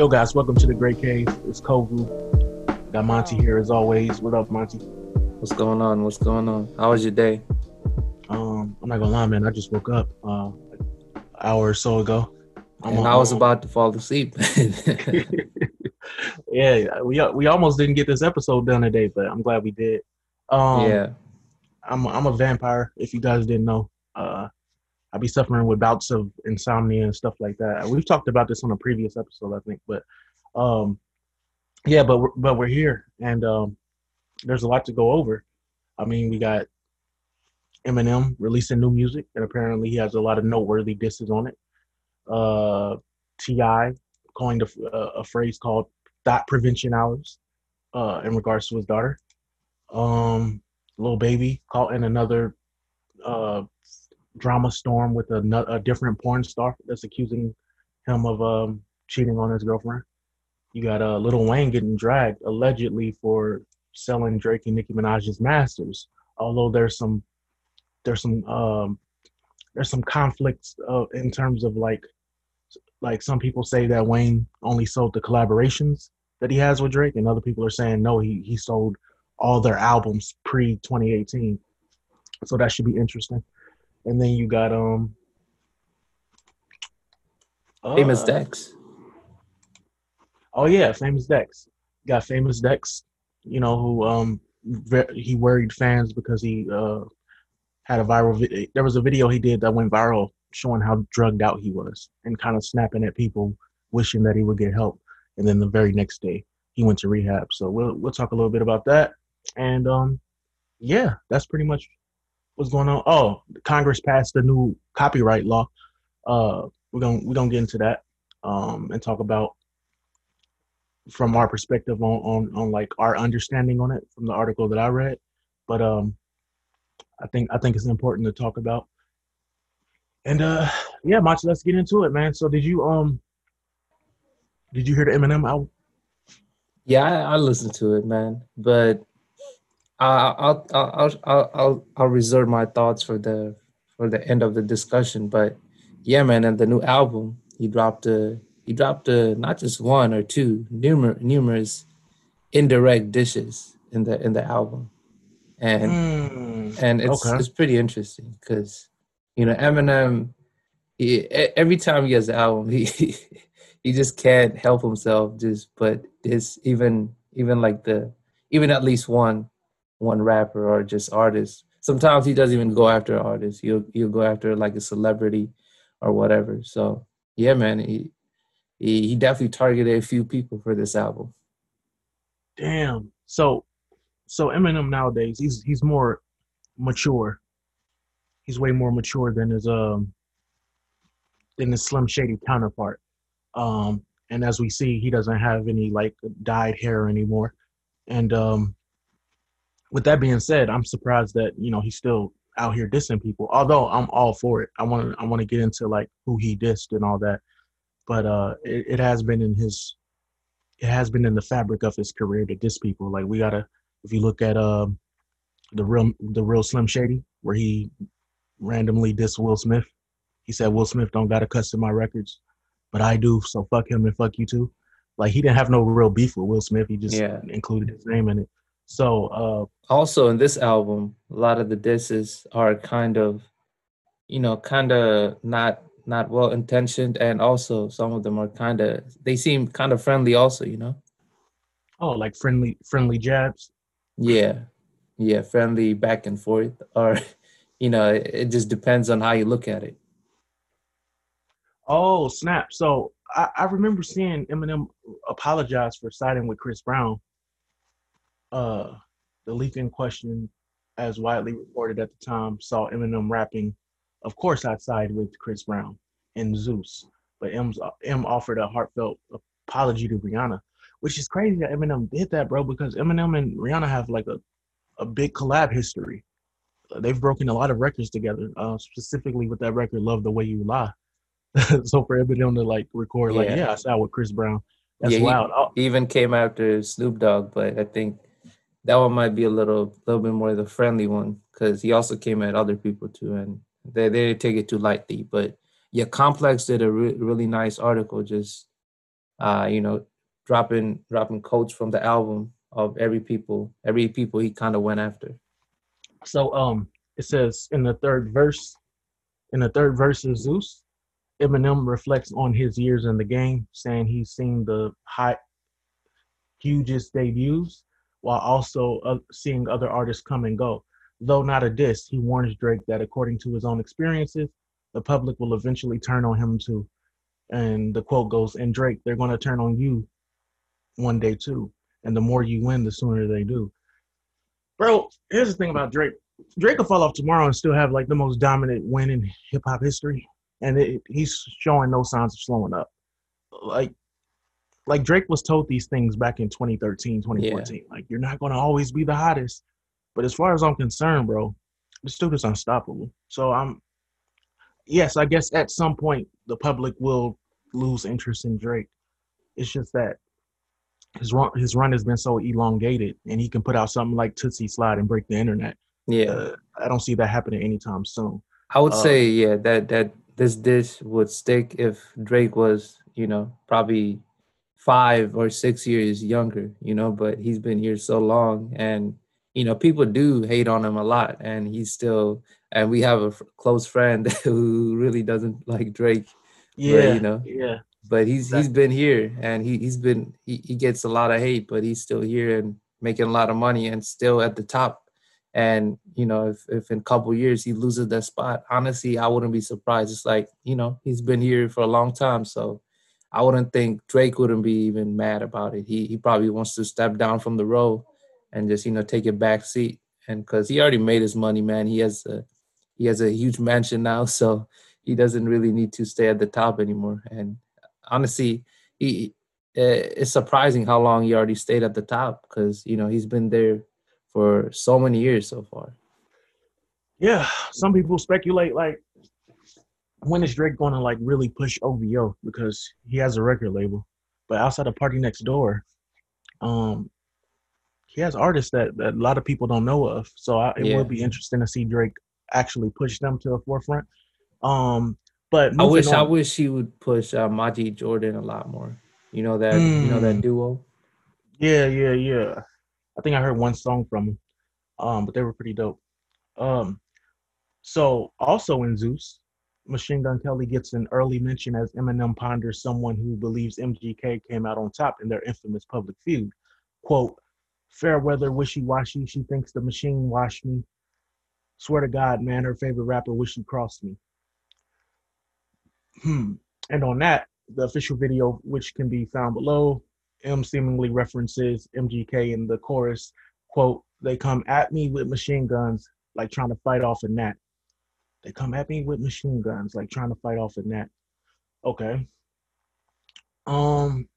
Yo, guys, welcome to the Great Cave. It's Kovu. Got Monty here as always. What up, Monty? What's going on? What's going on? How was your day? Um, I'm not gonna lie, man. I just woke up uh, an hour or so ago. I'm and I was about to fall asleep. yeah, we we almost didn't get this episode done today, but I'm glad we did. Um, yeah, I'm I'm a vampire. If you guys didn't know, I be suffering with bouts of insomnia and stuff like that. We've talked about this on a previous episode, I think, but um, yeah, but we're, but we're here, and um, there's a lot to go over. I mean, we got Eminem releasing new music, and apparently he has a lot of noteworthy disses on it. Uh, T.I. coined a, a, phrase called "thot prevention hours" uh, in regards to his daughter. Um, Lil Baby caught in another uh, drama storm with a, a different porn star that's accusing him of um, cheating on his girlfriend. You got uh, Lil Wayne getting dragged allegedly for selling Drake and Nicki Minaj's masters. Although there's some there's some um, there's some conflicts uh, in terms of like like some people say that Wayne only sold the collaborations that he has with Drake, and other people are saying no, he he sold all their albums pre 2018. So that should be interesting. And then you got um Famous uh, Dex. Oh yeah, Famous Dex. Got Famous Dex, you know, who um he worried fans because he uh had a viral video. There was a video he did that went viral showing how drugged out he was and kind of snapping at people wishing that he would get help. And then the very next day he went to rehab. So we'll we'll talk a little bit about that. And um yeah, that's pretty much what's going on. Oh, Congress passed a new copyright law. Uh we're gonna we're gonna get into that um and talk about from our perspective on, on on like our understanding on it from the article that I read. But um I think I think it's important to talk about. And uh yeah, Machi, let's get into it, man. So did you um did you hear the Eminem album? Yeah, I, I listened to it, man. But I'll, I'll I'll I'll I'll I'll reserve my thoughts for the for the end of the discussion. But yeah, man, and the new album he dropped a he dropped a not just one or two numerous numerous indirect dishes in the in the album, and mm, and it's okay. it's pretty interesting because you know Eminem he, every time he has an album he he just can't help himself just but this even even like the even at least one one rapper or just artist. Sometimes he doesn't even go after artists. He'll he'll go after like a celebrity or whatever. So yeah, man, he he, he definitely targeted a few people for this album. Damn. So so Eminem nowadays he's he's more mature. He's way more mature than his um than his Slim Shady counterpart. Um and as we see, he doesn't have any like dyed hair anymore. And um with that being said, I'm surprised that you know he's still out here dissing people. Although I'm all for it. I want to I want to get into like who he dissed and all that. But uh, it, it has been in his it has been in the fabric of his career to diss people. Like we gotta if you look at um the real the real Slim Shady where he randomly dissed Will Smith. He said Will Smith don't gotta cuss in my records, but I do. So fuck him and fuck you too. Like he didn't have no real beef with Will Smith. He just yeah. included his name in it. So uh, also in this album, a lot of the disses are kind of, you know, kind of not not well intentioned, and also some of them are kind of they seem kind of friendly, also, you know. Oh, like friendly friendly jabs. Yeah, yeah, friendly back and forth, or you know, it, it just depends on how you look at it. Oh snap! So I, I remember seeing Eminem apologize for siding with Chris Brown uh, the leak in question, as widely reported at the time, saw Eminem rapping, of course, outside with Chris Brown and Zeus. But M's, M offered a heartfelt apology to Rihanna, which is crazy that Eminem did that, bro, because Eminem and Rihanna have like a, a big collab history. They've broken a lot of records together, uh, specifically with that record, Love the Way You Lie. so for Eminem to like record, like, yeah, I saw with Chris Brown, that's yeah, wild. He, he even came after Snoop Dogg, but I think that one might be a little little bit more the friendly one because he also came at other people too, and they they didn't take it too lightly. But yeah, Complex did a re- really nice article just uh, you know, dropping dropping quotes from the album of every people, every people he kind of went after. So um, it says in the third verse, in the third verse of Zeus, Eminem reflects on his years in the game, saying he's seen the high, hugest debuts while also uh, seeing other artists come and go. Though not a diss, he warns Drake that according to his own experiences, the public will eventually turn on him too. And the quote goes, and Drake, they're going to turn on you one day too. And the more you win, the sooner they do. Bro, here's the thing about Drake. Drake will fall off tomorrow and still have like the most dominant win in hip hop history. And it, he's showing no signs of slowing up. Like like Drake was told these things back in 2013, 2014. Yeah. Like, you're not going to always be the hottest. But as far as I'm concerned, bro, the dude is unstoppable. So I'm, yes, I guess at some point the public will lose interest in Drake. It's just that his run, his run has been so elongated, and he can put out something like Toosie Slide and break the internet. Yeah, uh, I don't see that happening anytime soon. I would uh, say, yeah, that that this dish would stick if Drake was, you know, probably five or six years younger, you know, but he's been here so long and you know, people do hate on him a lot and he's still and we have a close friend who really doesn't like Drake. Yeah, but, you know. Yeah. But he's he's been here and he he's been he, he gets a lot of hate, but he's still here and making a lot of money and still at the top. And you know, if if in a couple years he loses that spot, honestly, I wouldn't be surprised. It's like, you know, he's been here for a long time. So I wouldn't think Drake wouldn't be even mad about it. He he probably wants to step down from the road and just you know take a back seat. And because he already made his money, man, he has a he has a huge mansion now, so he doesn't really need to stay at the top anymore. And honestly, he eh, it's surprising how long he already stayed at the top because you know he's been there for so many years so far. Yeah, some people speculate like when is Drake going to like really push OVO because he has a record label, but outside of PartyNextDoor, um, he has artists that, that a lot of people don't know of. So I, it yeah. would be interesting to see Drake actually push them to the forefront. Um, but I wish on, I wish he would push uh, Majid Jordan a lot more. You know that mm, you know that hmm. duo. Yeah, yeah, yeah. I think I heard one song from him, um, but they were pretty dope. Um, so also in Zeus, Machine Gun Kelly gets an early mention as Eminem ponders someone who believes MGK came out on top in their infamous public feud. Quote, fair weather, wishy washy, she thinks the machine washed me. Swear to God, man, her favorite rapper wish she crossed me. Hmm. And on that, the official video, which can be found below, M seemingly references MGK in the chorus, quote, they come at me with machine guns like trying to fight off a gnat. They come at me with machine guns, like trying to fight off a net. Okay. Um,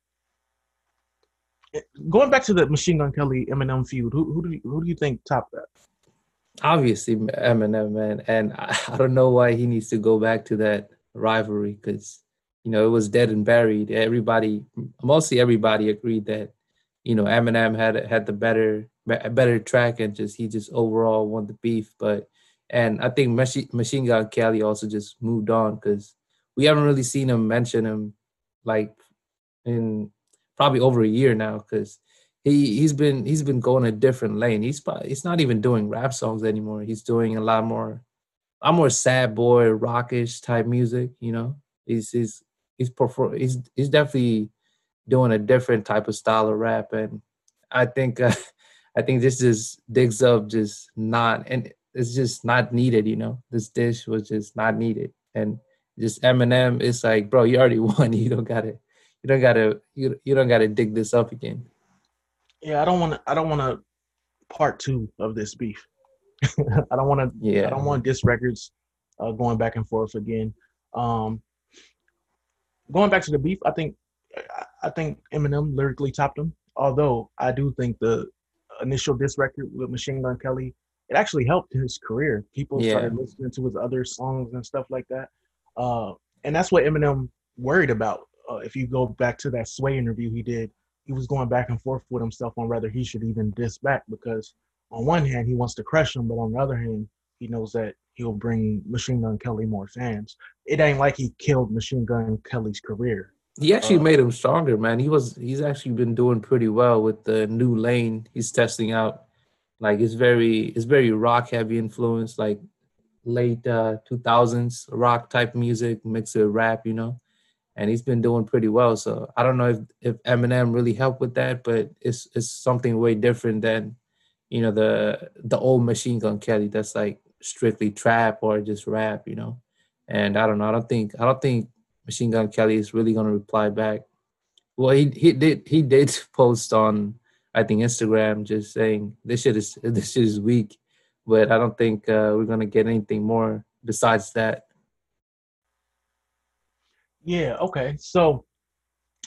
going back to the Machine Gun Kelly Eminem feud, who who do you, who do you think topped that? Obviously Eminem, man, and I, I don't know why he needs to go back to that rivalry because you know it was dead and buried. Everybody, mostly everybody, agreed that you know Eminem had had the better better track and just he just overall won the beef, but and I think Machine, Gun Kelly also just moved on because we haven't really seen him mention him like in probably over a year now because he he's been he's been going a different lane. He's he's not even doing rap songs anymore. He's doing a lot more a lot more sad boy rockish type music. You know, he's he's he's perform he's he's definitely doing a different type of style of rap, and I think uh, I think this just digs up just not and it's just not needed, you know. This dish was just not needed. And just Eminem, it's like, bro, you already won. You don't gotta you don't gotta you, you don't gotta dig this up again. Yeah, I don't wanna I don't wanna part two of this beef. I don't wanna yeah I don't want disc records uh, going back and forth again. Um going back to the beef, I think I think Eminem lyrically topped him. Although I do think the initial disc record with Machine Gun Kelly it actually helped his career. People yeah. started listening to his other songs and stuff like that. Uh, and that's what Eminem worried about. Uh, if you go back to that Sway interview he did, he was going back and forth with himself on whether he should even diss back because on one hand he wants to crush him, but on the other hand he knows that he'll bring Machine Gun Kelly more fans. It ain't like he killed Machine Gun Kelly's career. He actually uh, made him stronger, man. He was he's actually been doing pretty well with the new lane he's testing out. Like it's very it's very rock heavy influence, like late uh 2000s rock type music mixed with rap, you know. And he's been doing pretty well. So I don't know if if Eminem really helped with that, but it's it's something way different than you know the the old Machine Gun Kelly that's like strictly trap or just rap, you know. And I don't know. I don't think I don't think Machine Gun Kelly is really gonna reply back. Well, he he did he did post on I think Instagram just saying this shit is this shit is weak, but I don't think uh, we're gonna get anything more besides that. Yeah. Okay. So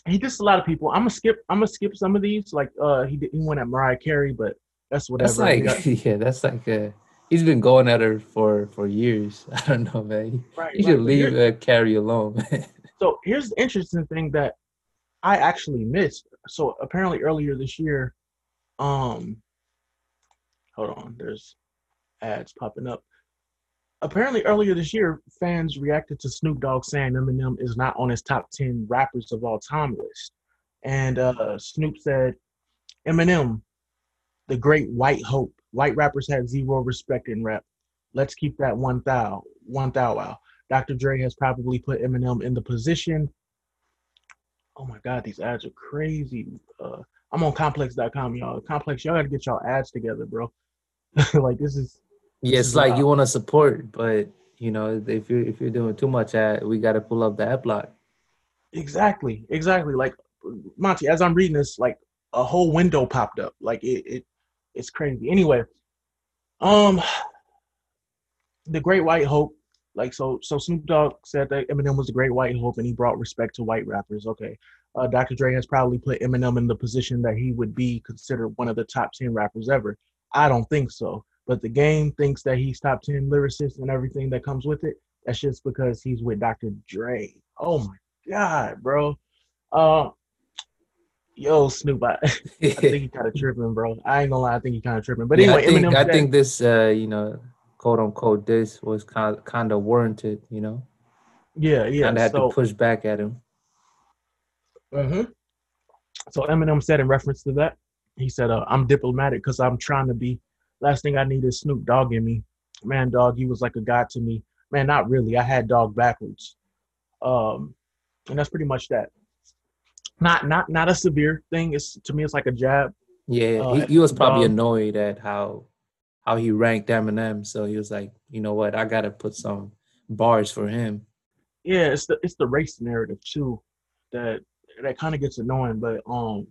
he dissed a lot of people. I'm gonna skip. I'm gonna skip some of these. Like uh, he did, he went at Mariah Carey, but that's whatever. That's like yeah, that's like a he's been going at her for for years. I don't know, man. Right, you should leave uh, Carey alone. so here's the interesting thing that I actually missed. So apparently earlier this year, um, hold on, there's ads popping up. Apparently earlier this year, fans reacted to Snoop Dogg saying Eminem is not on his top ten rappers of all time list, and uh, Snoop said, Eminem, the great white hope White rappers have zero respect in rap. Let's keep that one thou, one thou out. Dr. Dre has probably put Eminem in the position. Oh my God, these ads are crazy. Uh, I'm on complex.com, y'all. Complex, y'all got to get y'all ads together, bro. like this is. Yeah, it's like you want to support, but you know, if you're if you're doing too much ad, we got to pull up the ad block. Exactly, exactly. Like Monty, as I'm reading this, like a whole window popped up. Like it, it it's crazy. Anyway, um, the Great White Hope, like so. So Snoop Dogg said that Eminem was the Great White Hope, and he brought respect to white rappers. Okay, uh, Dr. Dre has probably put Eminem in the position that he would be considered one of the top ten rappers ever. I don't think so, but the game thinks that he's top ten lyricist and everything that comes with it. That's just because he's with Dr. Dre. Oh my god, bro. Uh, yo, Snoop, I, I think he kind of tripping, bro. I ain't gonna lie, I think he kind of tripping. But anyway, yeah, I think, I think this, uh, you know, quote unquote, this was kind of, kind of warranted, you know. Yeah, yeah. Kind of had so, to push back at him. Mm-hmm. So Eminem said in reference to that, he said, uh, "I'm diplomatic because I'm trying to be. Last thing I need is Snoop Dogg in me. Man, dog, he was like a god to me. Man, not really. I had dog backwards. Um, and that's pretty much that not not not a severe thing. It's to me, it's like a jab. Yeah, uh, he, he, was probably um, annoyed at how how he ranked Eminem, so he was like, you know what, I gotta put some bars for him. Yeah, it's the it's the race narrative too that that kind of gets annoying, but um,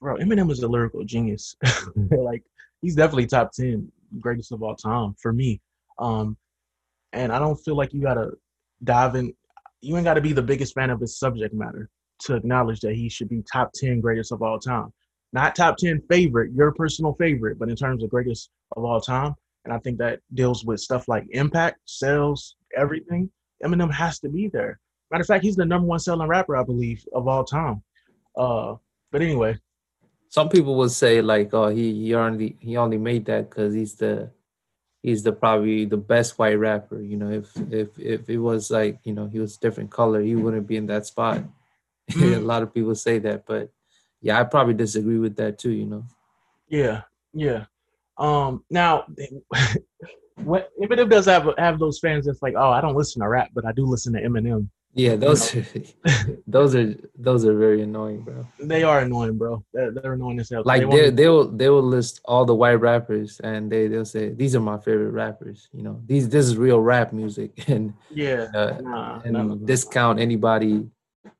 bro, Eminem is a lyrical genius. like he's definitely top ten greatest of all time for me. Um, and I don't feel like you gotta dive in you ain't got to be the biggest fan of his subject matter to acknowledge that he should be top 10 greatest of all time. Not top 10 favorite, your personal favorite, but in terms of greatest of all time. And I think that deals with stuff like impact, sales, everything. Eminem has to be there. Matter of fact, he's the number one selling rapper, I believe, of all time. Uh, but anyway. Some people would say like, oh, he, he only he only made that because he's the he's the probably the best white rapper. You know, if if if it was like you know he was different color, he wouldn't be in that spot. Mm-hmm. a lot of people say that, but yeah, I probably disagree with that too. You know. Yeah, yeah. Um, now, what Eminem does have have those fans that's like, oh, I don't listen to rap, but I do listen to Eminem. Yeah, those are, those are those are very annoying, bro. They are annoying, bro. They're, they're annoying as hell. Like they they will they will list all the white rappers and they they'll say these are my favorite rappers. You know, these this is real rap music and yeah, uh, nah, and nah, discount anybody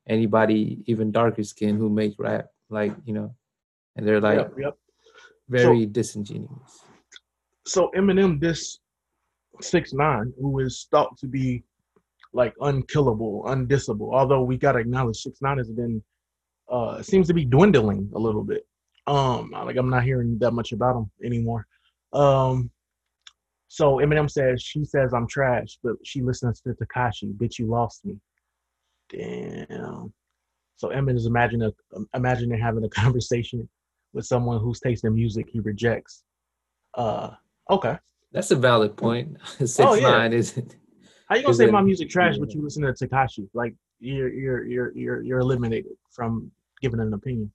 anybody even darker skin who make rap like you know, and they're like yep, yep. very so, disingenuous. So Eminem, this six nine, who is thought to be like unkillable, undissable. Although we gotta acknowledge six nine has been uh seems to be dwindling a little bit. Um, like I'm not hearing that much about him anymore. Um, so Eminem says she says I'm trash, but she listens to Tekashi, Bitch, you lost me. Damn. So Eminem is imagining a, imagining having a conversation with someone whose taste in music he rejects. Uh, okay. That's a valid point. Six oh, yeah. nine isn't how you gonna say my music trash, but you listen to Tekashi? Like you're you're you're you're you're eliminated from giving an opinion.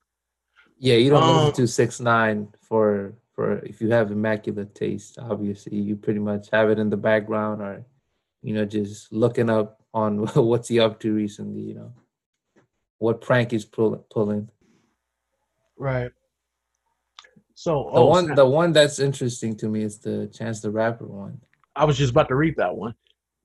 Yeah, you don't um, listen to six nine for for if you have immaculate taste. Obviously, you pretty much have it in the background, or you know, just looking up on what's he up to recently. You know, what prank he's pull, pulling. Right. So the oh, one snap. the one that's interesting to me is the Chance the Rapper one. I was just about to read that one.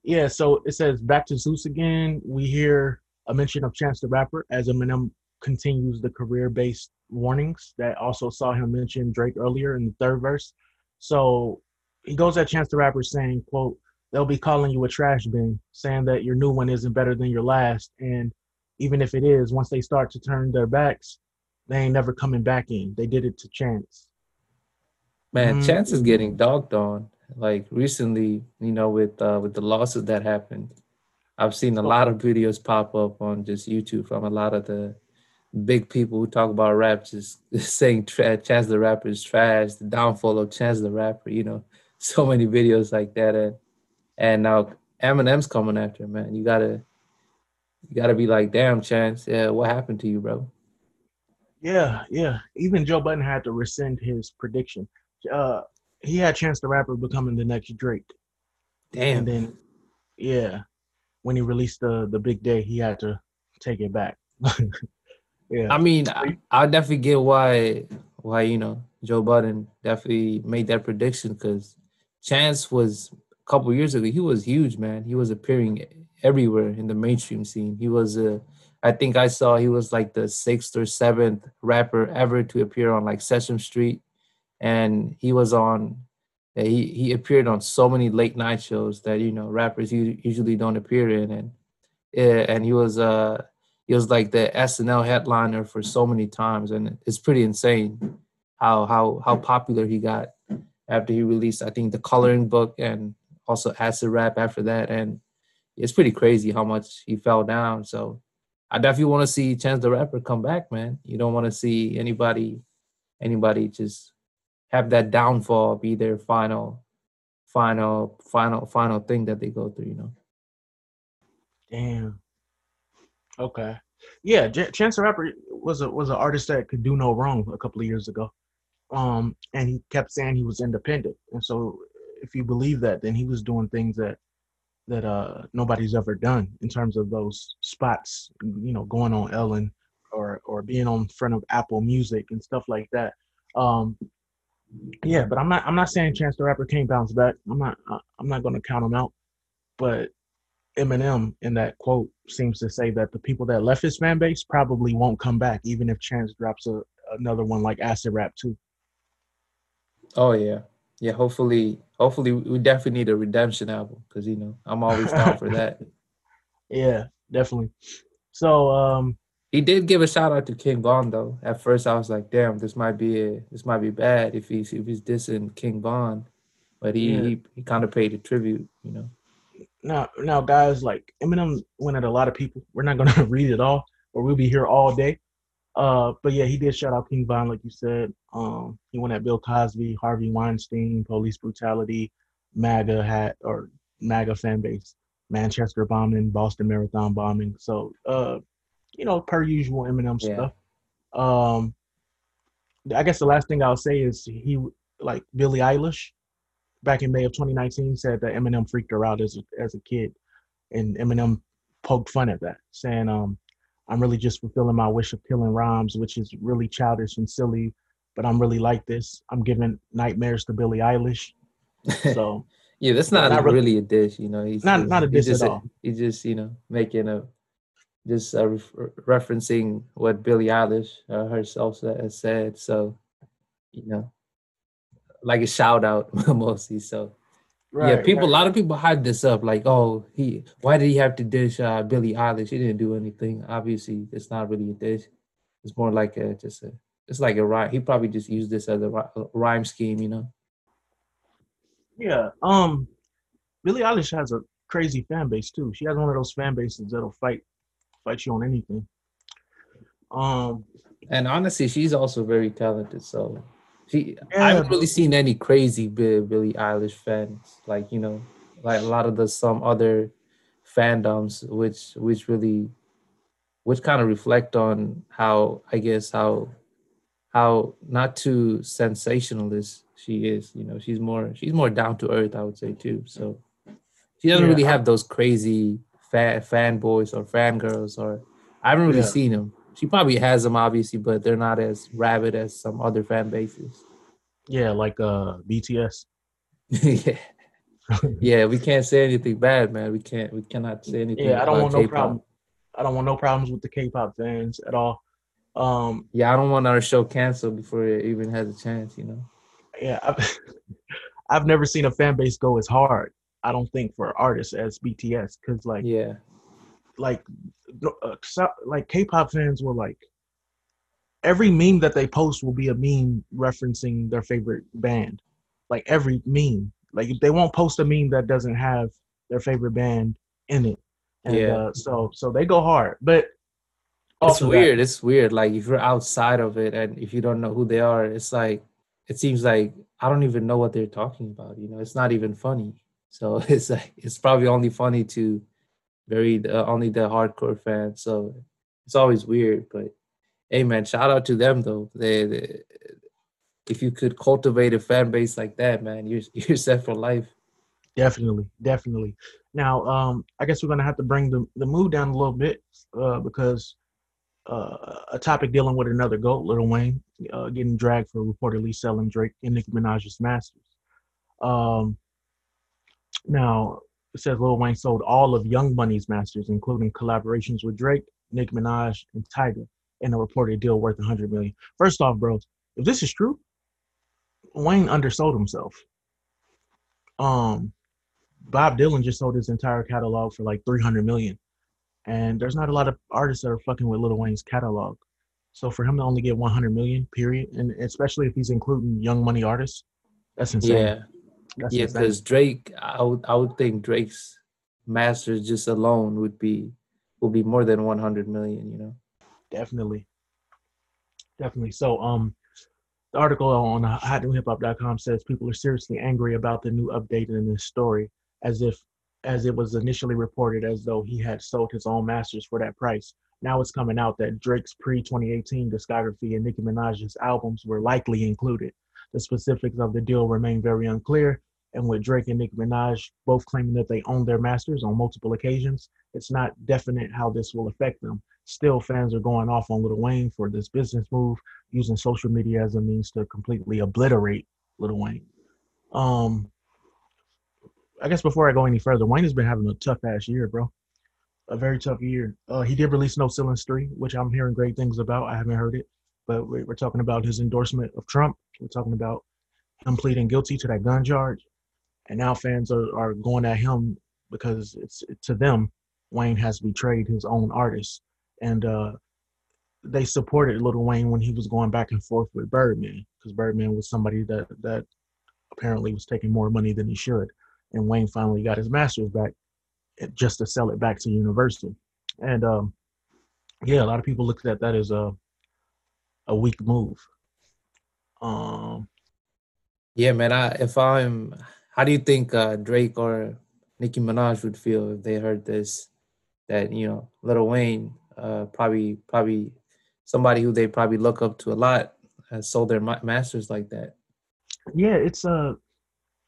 Yeah, so it says back to Zeus again. We hear a mention of Chance the Rapper as Eminem continues the career-based warnings that also saw him mention Drake earlier in the third verse. So he goes at Chance the Rapper saying, quote, they'll be calling you a trash bin, saying that your new one isn't better than your last. And even if it is, once they start to turn their backs, they ain't never coming back in. They did it to Chance. Man, mm-hmm. Chance is getting dogged on. Like recently, you know, with uh, with the losses that happened, I've seen a lot of videos pop up on just YouTube from a lot of the big people who talk about rap, just, saying tra- Chance the Rapper is trash, the downfall of Chance the Rapper. You know, so many videos like that, and and now Eminem's coming after him, man. You gotta you gotta be like, damn, Chance, yeah, what happened to you, bro? Yeah, yeah. Even Joe Budden had to rescind his prediction. Uh, he had Chance the Rapper becoming the next Drake. Damn. And then, yeah, when he released the the big day, he had to take it back. yeah. I mean, I, I definitely get why why you know Joe Budden definitely made that prediction because Chance was a couple years ago. He was huge, man. He was appearing everywhere in the mainstream scene. He was a I think I saw he was like the sixth or seventh rapper ever to appear on like Sesame Street, and he was on. He he appeared on so many late night shows that you know rappers usually don't appear in, and and he was uh he was like the SNL headliner for so many times, and it's pretty insane how how how popular he got after he released I think the coloring book and also acid rap after that, and it's pretty crazy how much he fell down. So I definitely want to see Chance the Rapper come back, man. You don't want to see anybody anybody just have that downfall be their final final final final thing that they go through, you know. Damn. Okay. Yeah, J- Chance the Rapper was a was an artist that could do no wrong a couple of years ago. Um and he kept saying he was independent. And so if you believe that, then he was doing things that that uh nobody's ever done in terms of those spots, you know, going on Ellen or or being on front of Apple Music and stuff like that. Um yeah, but I'm not I'm not saying Chance the Rapper can't bounce back. I'm not I'm not going to count him out. But Eminem in that quote seems to say that the people that left his fan base probably won't come back even if Chance drops a, another one like Acid Rap too. Oh yeah yeah, hopefully, hopefully we definitely need a redemption album because you know I'm always down for that. Yeah, definitely. So um he did give a shout out to King Von though. At first I was like, damn, this might be a, this might be bad if he's if he's dissing King Von. But he, yeah. he, he kind of paid a tribute, you know. Now now guys like Eminem went at a lot of people. We're not gonna read it all, or we'll be here all day. Uh, but yeah, he did shout out King Von, like you said. Um, he went at Bill Cosby, Harvey Weinstein, police brutality, MAGA hat or MAGA fan base, Manchester bombing, Boston Marathon bombing. So, uh, you know, per usual Eminem yeah. stuff. Um, I guess the last thing I'll say is he like Billie Eilish back in May of 2019 said that Eminem freaked her out as a, as a kid, and Eminem poked fun at that, saying um I'm really just fulfilling my wish of killing rhymes, which is really childish and silly, but I'm really like this. I'm giving nightmares to Billie Eilish. So yeah, that's not, not really, really, a dish, you know. He's not just, not a dish at all. He's just you know making a just uh, re- referencing what Billie Eilish uh, herself has said. So you know, like a shout out mostly. So Right, yeah, people. Right. A lot of people hype this up, like, "Oh, he. Why did he have to dish uh, Billie Eilish? He didn't do anything. Obviously, it's not really a dish. It's more like a just a. It's like a rhyme. He probably just used this as a rhyme scheme, you know. Yeah. Um, Billie Eilish has a crazy fan base too. She has one of those fan bases that'll fight, fight you on anything. Um, and honestly, she's also very talented. So she, yeah. I haven't really seen any crazy Billie Eilish fans, like you know, like a lot of the some other fandoms, which which really which kind of reflect on how I guess how how not too sensationalist she is. You know, she's more she's more down to earth, I would say too. So she doesn't yeah. really have those crazy fan fanboys or fangirls or I haven't really yeah. seen them. She probably has them obviously, but they're not as rabid as some other fan bases. Yeah, like uh BTS. yeah. yeah, we can't say anything bad, man. We can't we cannot say anything. Yeah, I don't want K-pop. no problem. I don't want no problems with the K-pop fans at all. Um, yeah, I don't want our show canceled before it even has a chance. You know. Yeah, I've, I've never seen a fan base go as hard. I don't think for artists as BTS because like yeah, like uh, like K-pop fans were like every meme that they post will be a meme referencing their favorite band. Like every meme, like they won't post a meme that doesn't have their favorite band in it. And, yeah. Uh, so so they go hard, but it's weird. That, it's weird. Like if you're outside of it and if you don't know who they are, it's like it seems like I don't even know what they're talking about. You know, it's not even funny. So it's like it's probably only funny to very uh, only the hardcore fans. So it's always weird. But hey, man, shout out to them though. They, they if you could cultivate a fan base like that, man, you're you're set for life. Definitely, definitely. Now, um, I guess we're gonna have to bring the the mood down a little bit uh, because uh, a topic dealing with another GOAT, Little Wayne, uh, getting dragged for reportedly selling Drake and Nicki Minaj's masters. Um, now, it says Lil Wayne sold all of Young Money's masters, including collaborations with Drake, Nicki Minaj, and Tyga, in a reported deal worth 100 million. First off, bro, if this is true, Wayne undersold himself. Um, Bob Dylan just sold his entire catalog for like 300 million. And there's not a lot of artists that are fucking with Lil Wayne's catalog. So for him to only get 100 million, period, and especially if he's including Young Money artists, that's insane. Yeah, that's yeah, because Drake, I would I would think Drake's masters just alone would be would be more than 100 million. You know. Definitely. Definitely. So um, the article on hotnewhiphop.com says people are seriously angry about the new update in this story, as if as it was initially reported as though he had sold his own masters for that price. Now it's coming out that Drake's pre 2018 discography and Nicki Minaj's albums were likely included. The specifics of the deal remain very unclear, and with Drake and Nicki Minaj both claiming that they own their masters on multiple occasions, it's not definite how this will affect them. Still, fans are going off on Lil Wayne for this business move, using social media as a means to completely obliterate Lil Wayne. Um, I guess before I go any further, Wayne has been having a tough ass year, bro. A very tough year. Uh, he did release No Ceilings 3, which I'm hearing great things about. I haven't heard it, but we're, talking about his endorsement of Trump. We're talking about him pleading guilty to that gun charge. And now fans are, are going at him because it's to them, Wayne has betrayed his own artists. And uh, they supported Little Wayne when he was going back and forth with Birdman because Birdman was somebody that, that apparently was taking more money than he should and Wayne finally got his master's back eh, just to sell it back to Universal. And um, yeah, a lot of people looked at that as a a weak move. Um, yeah, man. I, if I'm, how do you think uh, Drake or Nicki Minaj would feel if they heard this? That you know, Little Wayne, uh, probably probably somebody who they probably look up to a lot, has sold their masters like that. Yeah, it's uh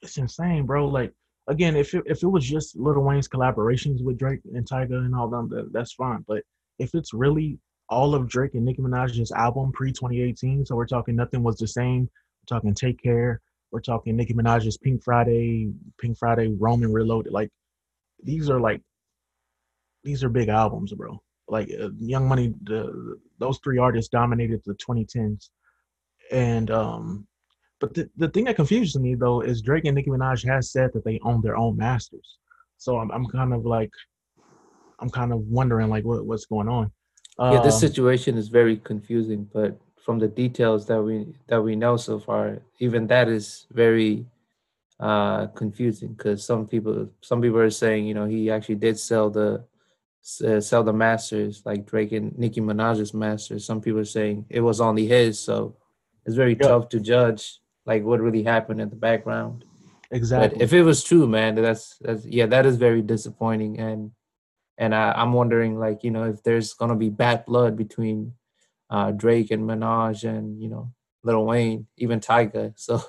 it's insane, bro. Like again, if it, if it was just Little Wayne's collaborations with Drake and Tyga and all them, that, that's fine. But if it's really all of Drake and Nicki Minaj's album pre 2018, so we're talking Nothing Was the Same, we're talking Take Care, we're talking Nicki Minaj's Pink Friday, Pink Friday, Roman Reloaded. Like these are like these are big albums, bro. Like uh, Young Money, the, those three artists dominated the 2010s, and um, but the, the thing that confuses me though is Drake and Nicki Minaj has said that they own their own masters. So I'm I'm kind of like I'm kind of wondering like what, what's going on. Uh, yeah, this um, situation is very confusing, but from the details that we that we know so far, even that is very uh confusing because some people some people are saying you know he actually did sell the uh, sell the masters like Drake and Nicki Minaj's masters. Some people are saying it was only his, so it's very tough to judge like what really happened in the background. Exactly. But if it was true, man, that's that's yeah, that is very disappointing. And and I, am wondering like you know if there's gonna be bad blood between uh, Drake and Minaj and you know Lil Wayne, even Tyga. So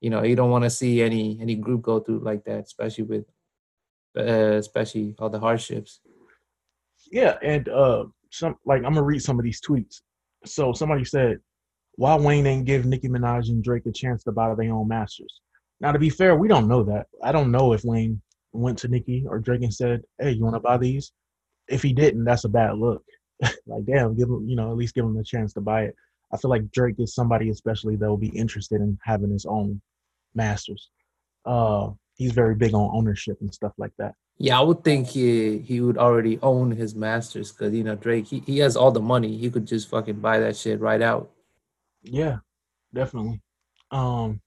you know you don't want to see any any group go through like that, especially with uh, especially all the hardships. Yeah, and uh, some like I'm gonna read some of these tweets. So somebody said, "Why Wayne ain't give Nicki Minaj and Drake a chance to buy their own masters?" Now, to be fair, we don't know that. I don't know if Wayne went to Nicki or Drake and said, "Hey, you want to buy these?" If he didn't, that's a bad look. like, damn, give him, you know, at least give him a chance to buy it. I feel like Drake is somebody, especially that will be interested in having his own masters. Uh, he's very big on ownership and stuff like that. Yeah, I would think he he would already own his masters because you know Drake he, he has all the money. He could just fucking buy that shit right out. Yeah, definitely. Um,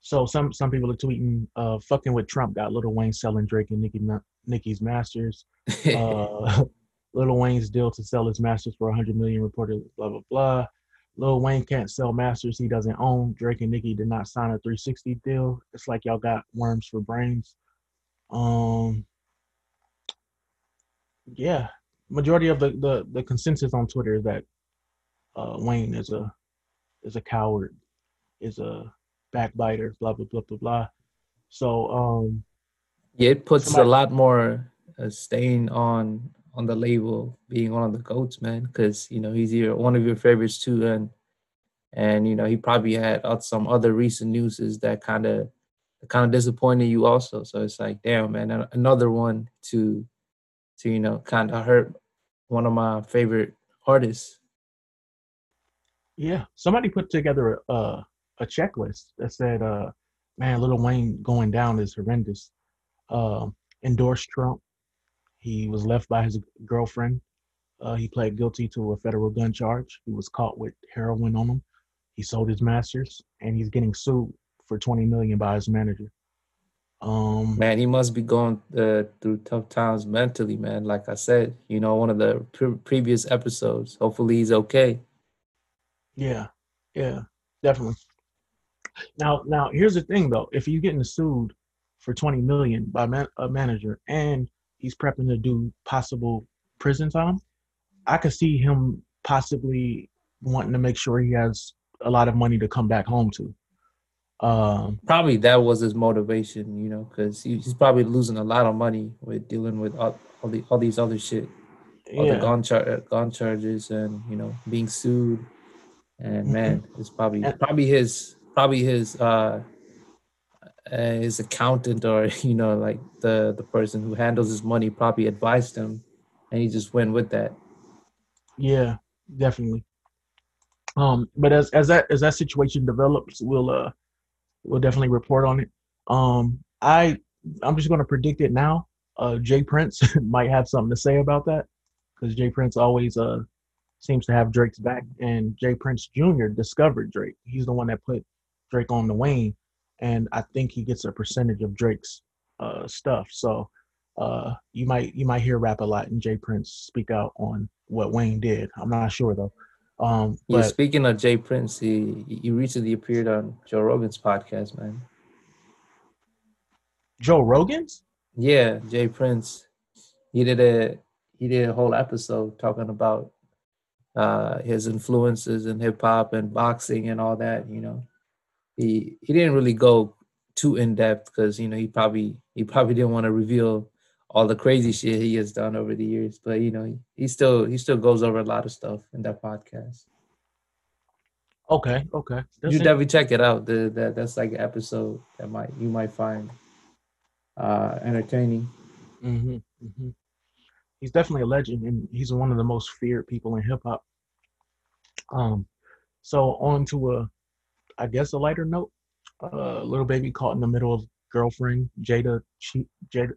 so some some people are tweeting, uh, fucking with Trump got Lil Wayne selling Drake and Nicki Nicki's masters. Uh, Lil Wayne's deal to sell his masters for 100 million reported. Blah blah blah. Lil Wayne can't sell masters he doesn't own. Drake and Nicki did not sign a 360 deal. It's like y'all got worms for brains. Um, yeah, majority of the, the, the consensus on Twitter is that uh, Wayne is a is a coward, is a backbiter, blah blah blah blah blah. So um, yeah, it puts somebody, a lot more uh, stain on on the label being one of the goats, man, because you know he's your one of your favorites too, and and you know he probably had some other recent newses that kind of kind of disappointed you also. So it's like, damn, man, another one to to you know kind of hurt one of my favorite artists. Yeah, somebody put together a a checklist that said, uh, "Man, Little Wayne going down is horrendous." Uh, endorsed Trump. He was left by his girlfriend. Uh, he pled guilty to a federal gun charge. He was caught with heroin on him. He sold his masters, and he's getting sued for 20 million by his manager. Um, man, he must be going uh, through tough times mentally, man. Like I said, you know, one of the pre- previous episodes. Hopefully, he's okay. Yeah, yeah, definitely. Now, now here's the thing, though. If you're getting sued for 20 million by man- a manager, and he's prepping to do possible prison time, I could see him possibly wanting to make sure he has a lot of money to come back home to. Um, probably that was his motivation, you know, because he's probably losing a lot of money with dealing with all, all, the, all these other shit, all yeah. the gun, char- gun charges, and you know, being sued. And mm-hmm. man, it's probably probably his probably his uh, uh, his accountant or you know like the the person who handles his money probably advised him, and he just went with that. Yeah, definitely. Um, but as as that as that situation develops, we'll uh We'll definitely report on it. Um, I I'm just to predict it now. Uh, J. Prince might have something to say about that because J. Prince always uh seems to have Drake's back, and J. Prince Jr. discovered Drake. He's the one that put Drake on the Wayne, and I think he gets a percentage of Drake's uh stuff. So uh you might you might hear Rap-A-Lot and J. Prince speak out on what Wayne did. I'm not sure though. Um, yeah, speaking of J. Prince, he he recently appeared on Joe Rogan's podcast, man. Joe Rogan's? Yeah, J. Prince. He did a he did a whole episode talking about uh, his influences in hip hop and boxing and all that. You know, he he didn't really go too in depth because you know he probably he probably didn't want to reveal all the crazy shit he has done over the years. But you know, he, he still he still goes over a lot of stuff in that podcast. Okay, okay. That's you it. definitely check it out. The, that that's like an episode that might you might find uh entertaining. Mm-hmm, mm-hmm. He's definitely a legend, and he's one of the most feared people in hip hop. Um, so on to a, I guess a lighter note. Uh, Lil Baby caught in the middle of girlfriend Jayda. She, Jayda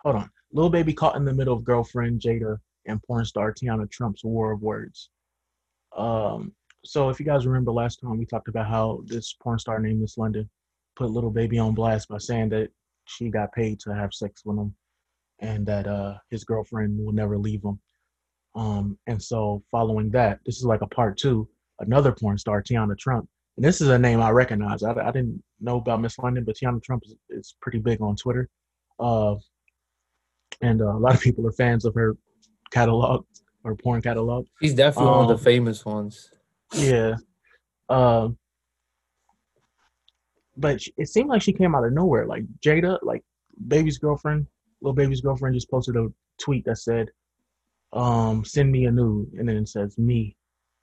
hold on. little Baby caught in the middle of girlfriend Jayda and porn star Teanna Trump's war of words. Um, so if you guys remember last time we talked about how this porn star named Miss London put little Baby on blast by saying that she got paid to have sex with him and that uh, his girlfriend will never leave him. Um, and so following that, this is like a part two, another porn star, Teanna Trump. And this is a name I recognize. I, I didn't know about Miss London, but Teanna Trump is, is pretty big on Twitter. Uh, and uh, a lot of people are fans of her catalog or porn catalog. She's definitely um, one of the um, famous ones. Yeah. Um, but it seemed like she came out of nowhere. Like Jayda, like baby's girlfriend, little Baby's girlfriend, just posted a tweet that said, um, "Send me a nude," and then it says "me,"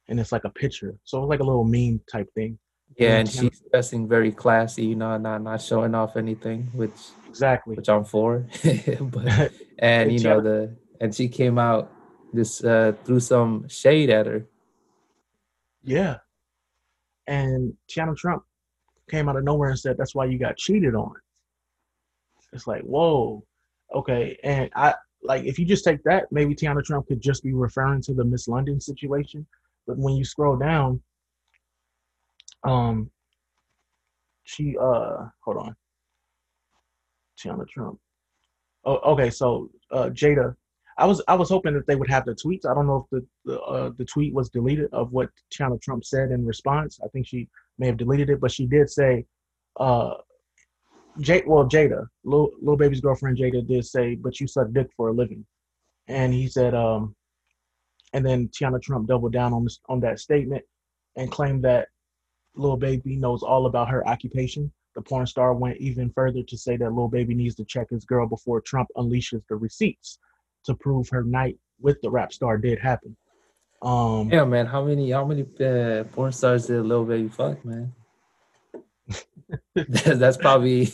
and it's like a picture. So it's like a little meme type thing. Yeah, and, she's dressing very classy, you know, not not showing off anything, which exactly which I'm for. but, and you know the and she came out this uh threw some shade at her. Yeah, and Teanna Trump came out of nowhere and said that's why you got cheated on. It's like whoa, okay, and I like if you just take that, maybe Teanna Trump could just be referring to the Miss London situation. But when you scroll down, um, she uh, hold on, Teanna Trump. Oh, okay. So uh, Jayda, I was I was hoping that they would have the tweets. I don't know if the the, uh, the tweet was deleted of what Teanna Trump said in response. I think she may have deleted it, but she did say, uh, J well Jayda, little, little baby's girlfriend Jayda did say, but you suck dick for a living, and he said, um, and then Teanna Trump doubled down on this on that statement and claimed that Lil Baby knows all about her occupation. The porn star went even further to say that Lil Baby needs to check his girl before Trump unleashes the receipts to prove her night with the rap star did happen. Um, yeah, man. How many how many uh, porn stars did Lil Baby fuck, man? that's probably,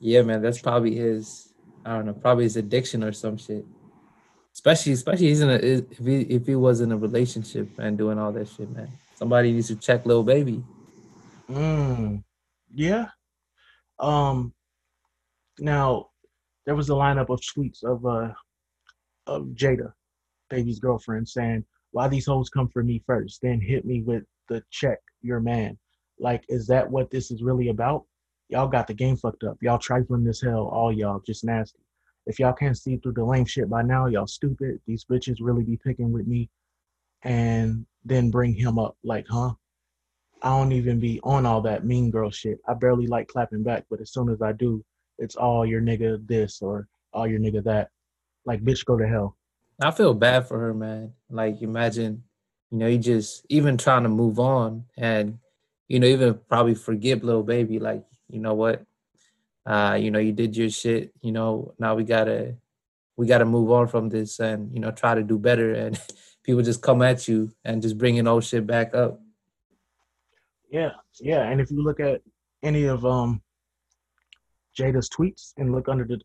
yeah, man. That's probably his. I don't know. Probably his addiction or some shit. Especially, especially he's in a if he if he was in a relationship and doing all that shit, man. Somebody needs to check Lil Baby. Mm, yeah. Um. Now, there was a lineup of tweets of uh of Jayda, baby's girlfriend, saying, "Why these hoes come for me first, then hit me with the check, your man." Like, is that what this is really about? Y'all got the game fucked up. Y'all trifling this hell, all y'all just nasty. If y'all can't see through the lame shit by now, y'all stupid. These bitches really be picking with me, and then bring him up like, huh? I don't even be on all that mean girl shit. I barely like clapping back, but as soon as I do, it's all your nigga this or all your nigga that. Like, bitch, go to hell. I feel bad for her, man. Like, imagine, you know, you just even trying to move on and, you know, even probably forgive little baby. Like, you know what? Uh, you know, you did your shit. You know, now we gotta, we gotta move on from this and you know try to do better. And people just come at you and just bringing old shit back up. Yeah, yeah, and if you look at any of um Jayda's tweets and look under the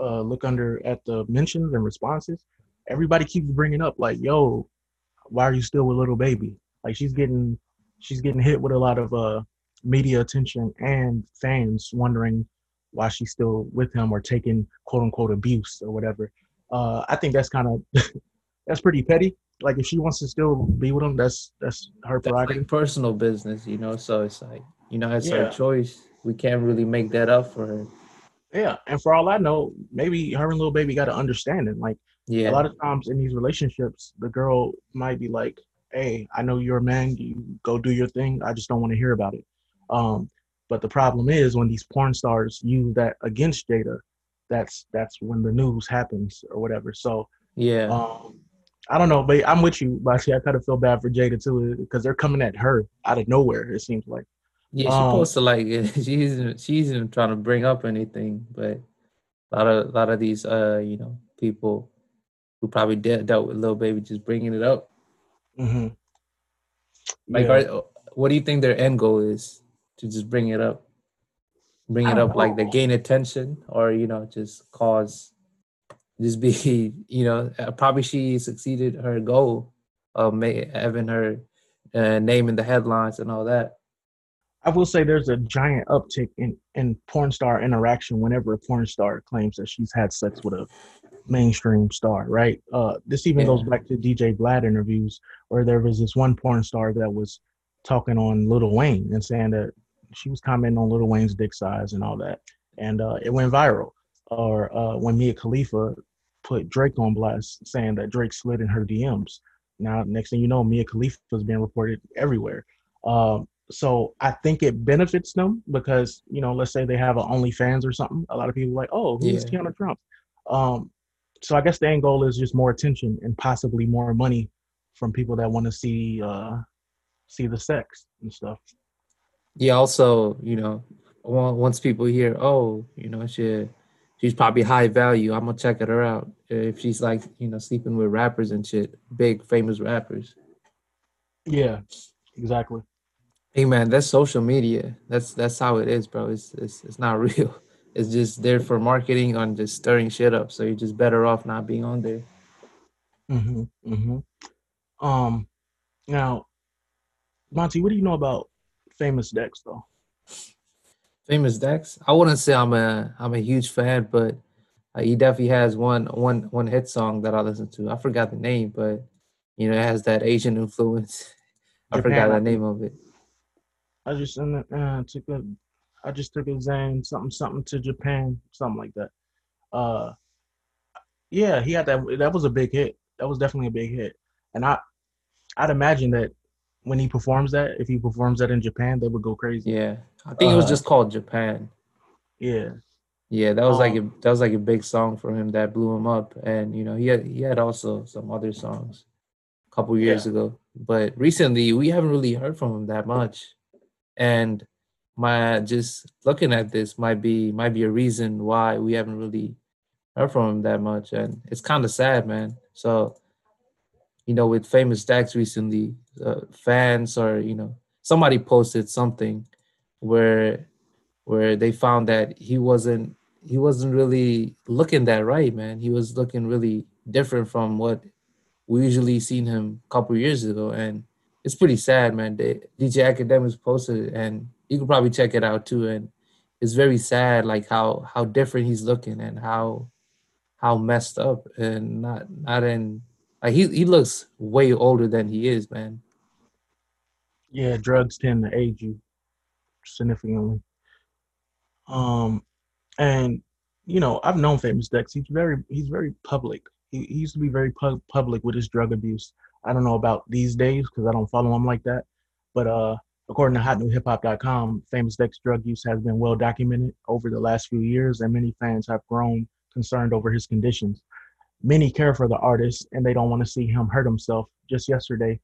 uh, look under at the mentions and responses, everybody keeps bringing up like, "Yo, why are you still with little baby?" Like she's getting she's getting hit with a lot of uh media attention and fans wondering why she's still with him or taking quote unquote abuse or whatever. Uh, I think that's kind of that's pretty petty like if she wants to still be with him, that's that's her prerogative. Like personal business, you know. So it's like you know, it's yeah. her choice. We can't really make that up for her. Yeah, and for all I know, maybe her and little baby got to understand it. Like, yeah, a lot of times in these relationships, the girl might be like, "Hey, I know you're a man. You go do your thing. I just don't want to hear about it." Um, but the problem is when these porn stars use that against Jayda, that's that's when the news happens or whatever. So yeah, um, I don't know, but I'm with you, Bashi. I kind of feel bad for Jayda too because they're coming at her out of nowhere. It seems like. Yeah, she's um, supposed to like she's she's not trying to bring up anything, but a lot of a lot of these uh you know people who probably de- dealt with little baby just bringing it up. Mm-hmm. Like, yeah. are, what do you think their end goal is to just bring it up? Bring it up know. like they gain attention, or you know, just cause just be, you know, uh, probably she succeeded her goal of having her uh, name in the headlines and all that. I will say there's a giant uptick in, in porn star interaction whenever a porn star claims that she's had sex with a mainstream star, right? Uh, this even yeah. goes back to DJ Vlad interviews where there was this one porn star that was talking on Lil Wayne and saying that she was commenting on Lil Wayne's dick size and all that. And uh, it went viral. Or uh, when Mia Khalifa put Drake on blast, saying that Drake slid in her DMs. Now, next thing you know, Mia Khalifa is being reported everywhere. Um, so I think it benefits them because you know, let's say they have an OnlyFans or something. A lot of people like, oh, who's yeah. Teanna Trump? Um, so I guess the end goal is just more attention and possibly more money from people that want to see uh, see the sex and stuff. Yeah. Also, you know, once people hear, oh, you know, she she's probably high value. I'm gonna check her out if she's like, you know, sleeping with rappers and shit, big famous rappers. Yeah, exactly. Hey man, that's social media. That's that's how it is, bro. It's it's it's not real. It's just there for marketing on just stirring shit up. So you're just better off not being on there. Mm-hmm. Mm-hmm. Um now, Monty, what do you know about famous Dex though? Famous Dex? I wouldn't say I'm a I'm a huge fan, but uh, he definitely has one one one hit song that I listen to. I forgot the name, but you know, it has that Asian influence. I forgot the name of it. I just uh, took a, I just took a Zane something something to Japan, something like that. Uh, yeah, he had that. That was a big hit. That was definitely a big hit. And I, I'd imagine that when he performs that, if he performs that in Japan, they would go crazy. Yeah, I think uh, it was uh, just called Japan. Yeah. Yeah, that was um, like a that was like a big song for him that blew him up, and you know he had he had also some other songs a couple years yeah. ago, but recently we haven't really heard from him that much and my just looking at this might be might be a reason why we haven't really heard from him that much and it's kind of sad man so you know with famous Dex recently uh, fans or you know somebody posted something where where they found that he wasn't he wasn't really looking that right man he was looking really different from what we usually seen him a couple years ago and it's pretty sad, man. The DJ Akademiks posted, and you can probably check it out too. And it's very sad, like how how different he's looking and how how messed up and not not in like he he looks way older than he is, man. Yeah, drugs tend to age you significantly. Um, and you know, I've known Famous Dex. He's very he's very public. He, he used to be very pu- public with his drug abuse. I don't know about these days because I don't follow him like that. But uh, according to HotNewHipHop.com, famous Dex drug use has been well documented over the last few years, and many fans have grown concerned over his conditions. Many care for the artist, and they don't want to see him hurt himself. Just yesterday,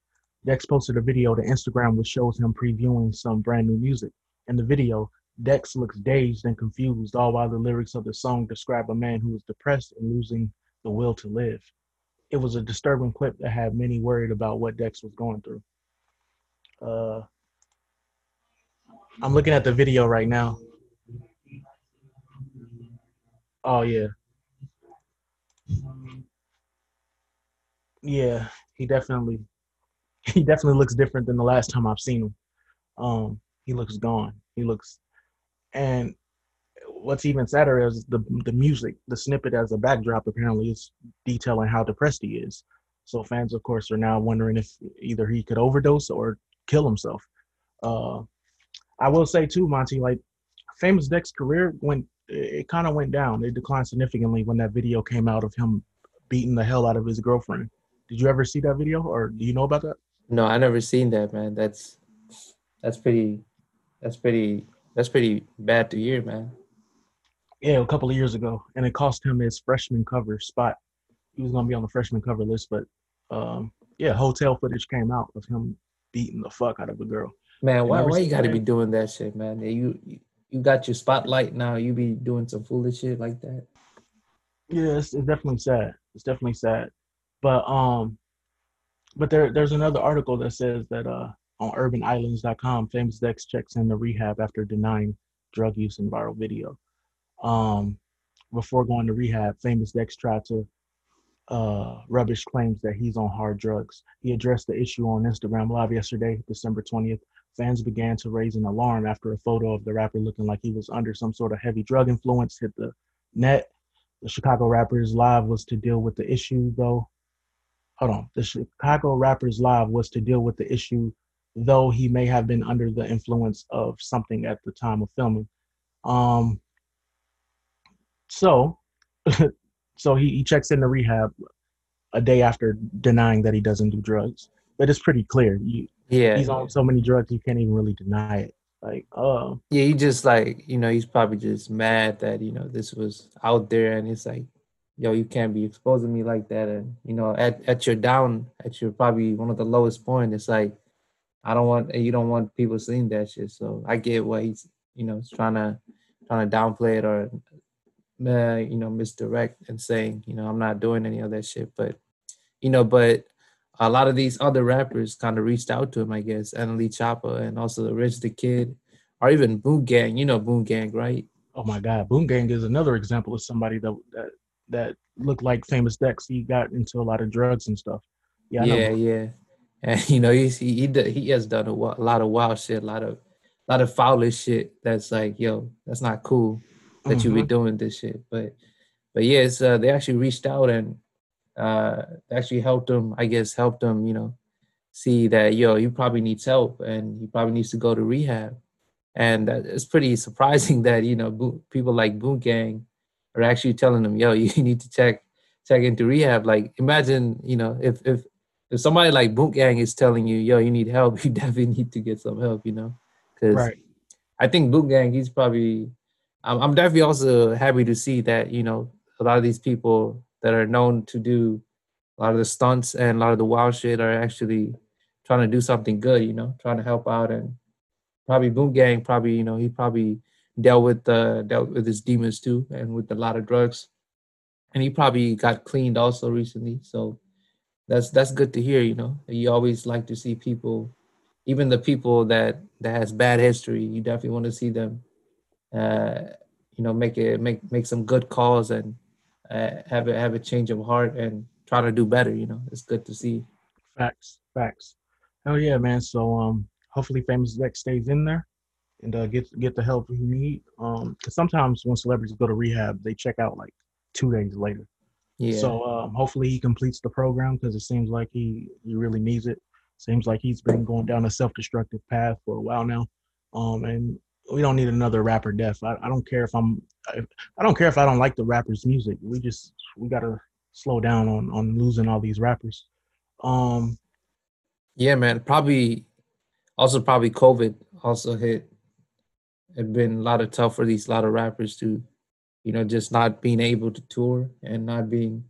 Dex posted a video to Instagram which shows him previewing some brand new music. In the video, Dex looks dazed and confused, all while the lyrics of the song describe a man who is depressed and losing the will to live it was a disturbing clip that had many worried about what Dex was going through. Uh, I'm looking at the video right now. Oh yeah. Yeah, he definitely he definitely looks different than the last time I've seen him. Um, he looks gone. He looks and what's even sadder is the the music, the snippet as a backdrop apparently is detailing how depressed he is. So fans, of course, are now wondering if either he could overdose or kill himself. Uh, I will say too, Monty, like Famous Dex career went, it kind of went down. It declined significantly when that video came out of him beating the hell out of his girlfriend. Did you ever see that video, or do you know about that? No, I never seen that, man. That's that's pretty, that's pretty, that's pretty bad to hear, man yeah, a couple of years ago, and it cost him his freshman cover spot. He was gonna be on the freshman cover list, but um, yeah, hotel footage came out of him beating the fuck out of a girl. Man, why why you got to be doing that shit, man? You you got your spotlight now. You be doing some foolish shit like that. Yeah, it's, it's definitely sad. It's definitely sad, but um, but there there's another article that says that uh on UrbanIslandz.com, Famous Dex checks in the rehab after denying drug use in viral video um, before going to rehab, Famous Dex tried to uh, rubbish claims that he's on hard drugs. He addressed the issue on Instagram Live yesterday, December 20th. Fans began to raise an alarm after a photo of the rapper looking like he was under some sort of heavy drug influence hit the net. The Chicago Rappers Live was to deal with the issue, though. Hold on. The Chicago Rappers Live was to deal with the issue, though he may have been under the influence of something at the time of filming. Um, so, so he, he checks into rehab a day after denying that he doesn't do drugs. But it's pretty clear. You, yeah, he's on so many drugs you can't even really deny it. Like, oh, yeah, he just like you know he's probably just mad that you know this was out there, and it's like yo, you can't be exposing me like that. And you know, at at your down, at your probably one of the lowest point, it's like I don't want you don't want people seeing that shit. So I get what he's you know trying to trying to downplay it or uh, you know misdirect and saying you know I'm not doing any of that shit. But you know, but a lot of these other rappers kind of reached out to him, I guess, and Lee Choppa and also the Rich the Kid, or even Boonk Gang. You know Boonk Gang, right? Oh my God, Boonk Gang is another example of somebody that that that looked like famous Dex. He got into a lot of drugs and stuff. Yeah, yeah, yeah. And you know he's, he he he has done a, a lot of wild shit, a lot of a lot of foolish shit. That's like, yo, that's not cool that mm-hmm. you be mm-hmm. doing this shit. But but yeah, it's uh, they actually reached out and uh, actually helped him. I guess helped him, you know, see that yo, he probably needs help and he probably needs to go to rehab. And it's pretty surprising that you know people like Boonk Gang are actually telling them, yo, you need to check check into rehab. Like imagine, you know, if if if somebody like Boonk Gang is telling you, yo, you need help, you definitely need to get some help, you know, because right. I think Boonk Gang, he's probably I'm, I'm definitely also happy to see that you know a lot of these people that are known to do a lot of the stunts and a lot of the wild shit are actually trying to do something good, you know, trying to help out and probably Boonk Gang probably, you know, he probably dealt with uh dealt with his demons too and with a lot of drugs. And he probably got cleaned also recently. So that's that's good to hear, you know. You always like to see people, even the people that that has bad history, you definitely want to see them uh, you know, make it make make some good calls and uh, have a have a change of heart and try to do better. You know, it's good to see. Facts, facts. Hell yeah, man. So um, hopefully, Famous Dex stays in there and uh, get get the help he need. Um, because sometimes when celebrities go to rehab, they check out like two days later. Yeah. So um, hopefully he completes the program because it seems like he he really needs it. Seems like he's been going down a self-destructive path for a while now. Um, and we don't need another rapper death. I, I don't care if I'm I, I don't care if I don't like the rapper's music. We just we gotta slow down on on losing all these rappers. Um Yeah, man. Probably also probably COVID also hit. It been a lot of tough for these lot of rappers to, you know, just not being able to tour and not being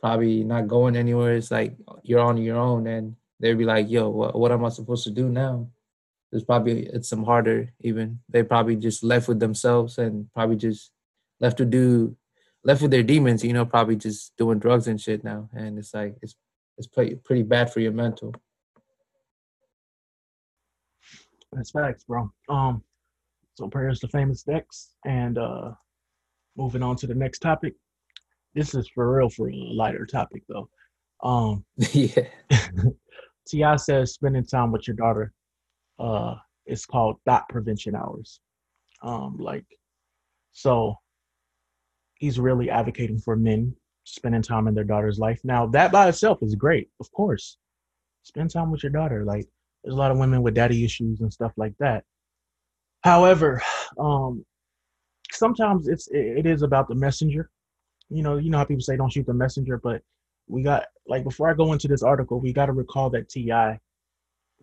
probably not going anywhere. It's like you're on your own and they'd be like, yo, what, what am I supposed to do now? there's probably it's some harder even they probably just left with themselves and probably just left to do left with their demons you know probably just doing drugs and shit now and it's like it's it's pretty pretty bad for your mental that's facts bro um so prayers to famous Dex and uh moving on to the next topic. This is for real for a lighter topic though. Um yeah. T.I. says spending time with your daughter uh it's called thot prevention hours. Um like so he's really advocating for men spending time in their daughter's life. Now that by itself is great of course. Spend time with your daughter. Like there's a lot of women with daddy issues and stuff like that however um sometimes it's it is about the messenger you know you know how people say don't shoot the messenger but we got like before i go into this article we got to recall that ti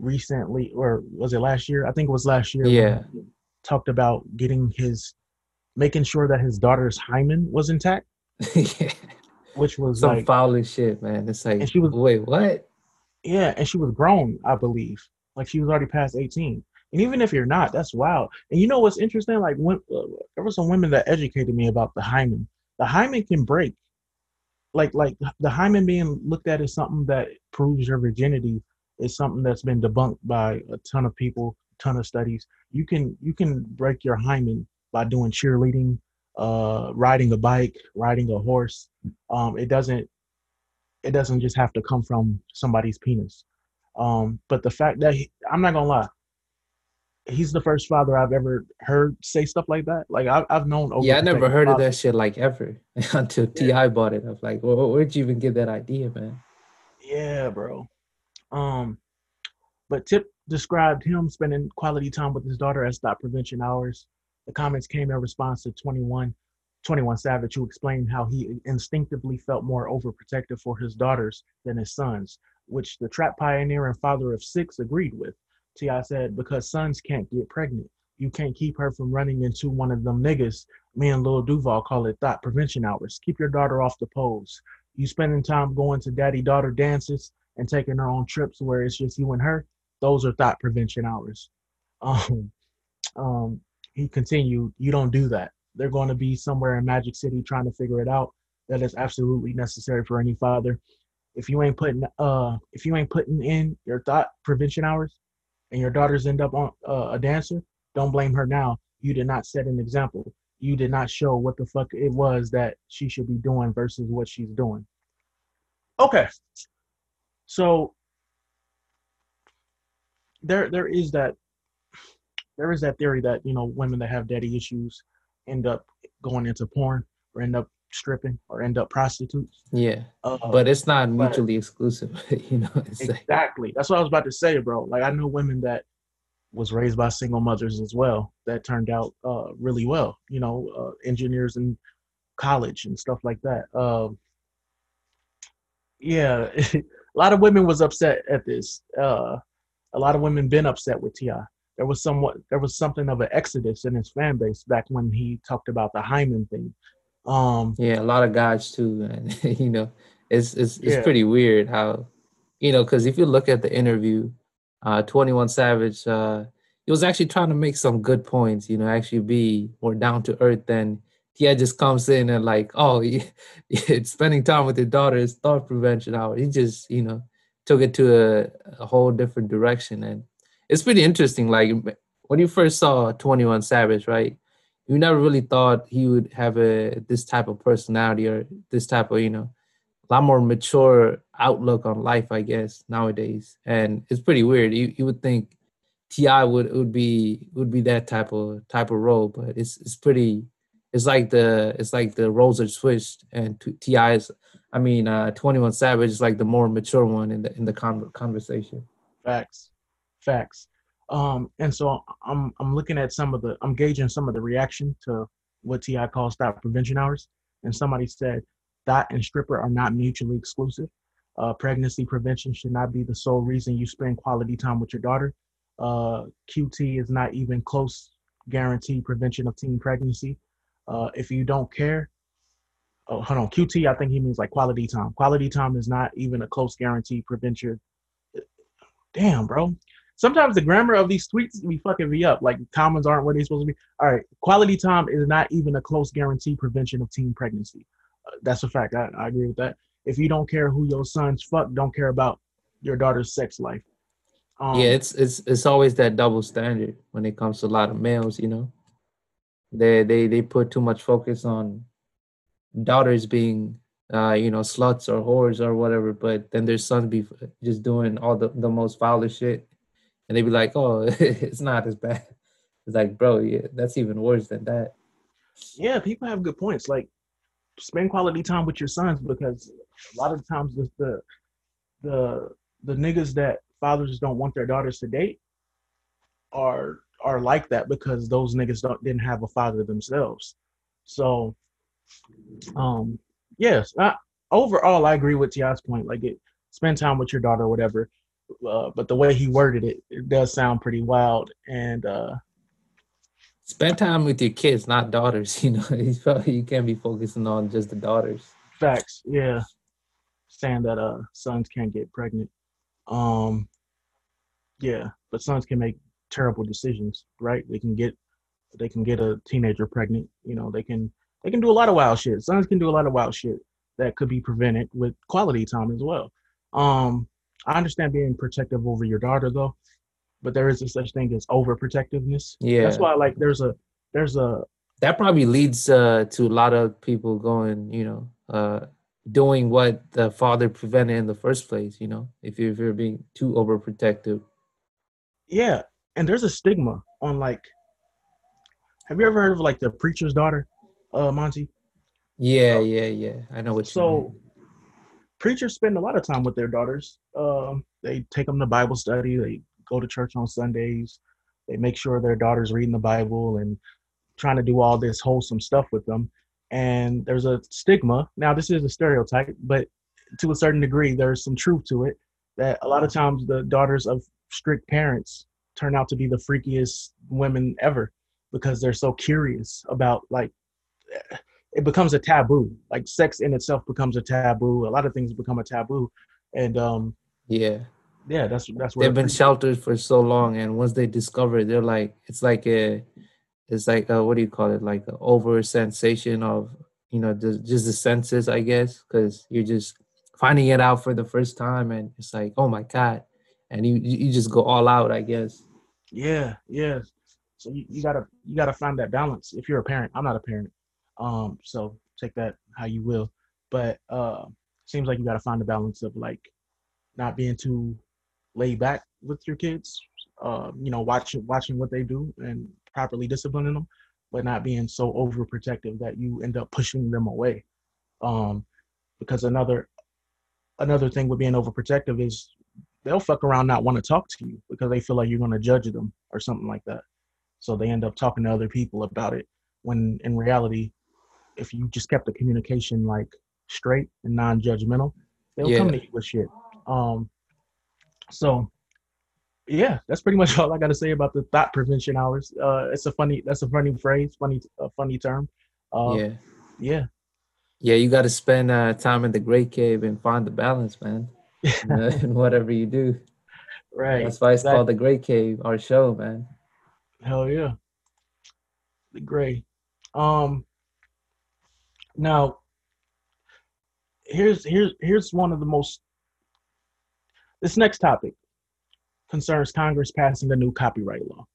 recently, or was it last year? I think it was last year. Yeah. Talked about getting his, making sure that his daughter's hymen was intact. yeah. Which was some like, foul shit, man. It's like, and she was wait, what? Yeah, and she was grown, I believe. Like she was already past eighteen. And even if you're not, that's wild. And you know what's interesting? Like when uh, there were some women that educated me about the hymen. The hymen can break. Like like the hymen being looked at as something that proves your virginity is something that's been debunked by a ton of people, ton of studies. You can you can break your hymen by doing cheerleading, uh, riding a bike, riding a horse. Um, it doesn't it doesn't just have to come from somebody's penis. Um, but the fact that he, I'm not gonna lie, he's the first father I've ever heard say stuff like that. Like I've, I've known. Yeah, I never heard of that shit like ever until yeah. Ti bought it. I was like, well, where'd you even get that idea, man? Yeah, bro. Um, but Tip described him spending quality time with his daughter as thot prevention hours. The comments came in response to 21, 21 Savage, who explained how he instinctively felt more overprotective for his daughters than his sons, which the trap pioneer and father of six agreed with. T.I. said, because sons can't get pregnant. you can't keep her from running into one of them niggas. Me and Lil Duval call it thot prevention hours. Keep your daughter off the poles. You spending time going to daddy daughter dances and taking her on trips where it's just you and her. Those are thot prevention hours. Um, um, he continued, you don't do that. They're going to be somewhere in Magic City trying to figure it out. That is absolutely necessary for any father. If you ain't putting uh if you ain't putting in your thot prevention hours and your daughters end up on uh, a dancer, don't blame her now. You did not set an example. You did not show what the fuck it was that she should be doing versus what she's doing. Okay. So there there is that there is that theory that you know women that have daddy issues end up going into porn or end up stripping or end up prostitutes. Yeah, uh, but it's not mutually exclusive. you know, exactly. Like, That's what I was about to say, bro. Like I know women that was raised by single mothers as well that turned out uh, really well. You know, uh, engineers in college and stuff like that. Um, yeah, a lot of women was upset at this. Uh, a lot of women been upset with T.I there was somewhat there was something of an exodus in his fan base back when he talked about the hymen thing. Um, yeah, a lot of guys too, and you know, it's it's it's yeah. pretty weird how, you know, because if you look at the interview, uh, Twenty One Savage, uh, he was actually trying to make some good points. You know, actually be more down to earth than T.I. just comes in and like, oh, it's spending time with your daughter is thot prevention hour. He just, you know, took it to a, a whole different direction and it's pretty interesting. Like when you first saw Twenty One Savage, right? You never really thought he would have a this type of personality or this type of you know a lot more mature outlook on life, I guess nowadays. And it's pretty weird. You you would think T.I. would would be would be that type of type of role, but it's it's pretty. It's like the it's like the roles are switched, and T.I. is. I mean, uh, Twenty One Savage is like the more mature one in the in the con- conversation. Facts facts. Um, and so I'm I'm looking at some of the I'm gauging some of the reaction to what T.I. calls thot prevention hours. And somebody said thot and stripper are not mutually exclusive. Uh, pregnancy prevention should not be the sole reason you spend quality time with your daughter. Uh, QT is not even close guaranteed prevention of teen pregnancy. Uh, if you don't care, oh, hold on, QT, I think he means like quality time. Quality time is not even a close guarantee prevention. Damn, bro sometimes the grammar of these tweets be fucking me up. Like commas aren't where they're supposed to be. All right, quality time is not even a close guarantee prevention of teen pregnancy. Uh, that's a fact. I, I agree with that. If you don't care who your sons fuck, don't care about your daughter's sex life. Um, yeah, it's it's it's always that double standard when it comes to a lot of males. You know, they they they put too much focus on daughters being uh, you know, sluts or whores or whatever, but then their sons be just doing all the, the most foulest shit and they'd be like, "Oh, it's not as bad." It's like, bro, yeah, that's even worse than that. Yeah, people have good points. Like, spend quality time with your sons because a lot of times the the the, the niggas that fathers don't want their daughters to date are are like that because those niggas don't didn't have a father themselves. So, um, yes, I, overall, I agree with T.I.'s point. Like, it spend time with your daughter, whatever uh, but the way he worded it, it does sound pretty wild. And uh, spend time with your kids, not daughters. You know, you can't be focusing on just the daughters. Facts, yeah. Saying that uh sons can't get pregnant. Um, yeah, but sons can make terrible decisions, right? They can get they can get a teenager pregnant. You know, they can they can do a lot of wild shit. Sons can do a lot of wild shit that could be prevented with quality time as well. Um, I understand being protective over your daughter though, but there is a such thing as overprotectiveness. Yeah, that's why like there's a there's a that probably leads uh, to a lot of people going, you know, uh, doing what the father prevented in the first place. You know, if you're, if you're being too overprotective. Yeah, and there's a stigma on like. Have you ever heard of like the preacher's daughter, uh, Monty? Yeah, yeah, yeah. I know what. So preachers spend a lot of time with their daughters. Um, they take them to Bible study. They go to church on Sundays. They make sure their daughters reading the Bible and trying to do all this wholesome stuff with them. And there's a stigma. Now, this is a stereotype, but to a certain degree, there's some truth to it. That a lot of times the daughters of strict parents turn out to be the freakiest women ever because they're so curious about like it becomes a taboo. Like sex in itself becomes a taboo. A lot of things become a taboo, and um, yeah, yeah, that's that's where they've been sheltered for so long, and once they discover it, they're like, it's like a, it's like a, what do you call it? Like an over sensation of you know the, just the senses, I guess, because you're just finding it out for the first time, and it's like, oh my god, and you you just go all out, I guess. Yeah, yeah. So you, you gotta you gotta find that balance. If you're a parent, I'm not a parent, um, so take that how you will. But uh, seems like you gotta find the balance of like not being too laid back with your kids. Uh, you know, watching watching what they do and properly disciplining them, but not being so overprotective that you end up pushing them away. Um, because another another thing with being overprotective is they'll fuck around not want to talk to you because they feel like you're going to judge them or something like that. So they end up talking to other people about it when in reality, if you just kept the communication like straight and non-judgmental, they'll yeah. come to you with shit. Um, so yeah, that's pretty much all I got to say about the thot prevention hours. Uh, it's a funny, that's a funny phrase, funny, a funny term. Uh, yeah, yeah, yeah. You got to spend uh, time in the great cave and find the balance, man. in whatever you do. Right. That's why it's called the Great Cave, our show, man. Hell yeah. The Gray. Um now here's here's here's one of the most this next topic concerns Congress passing the new copyright law.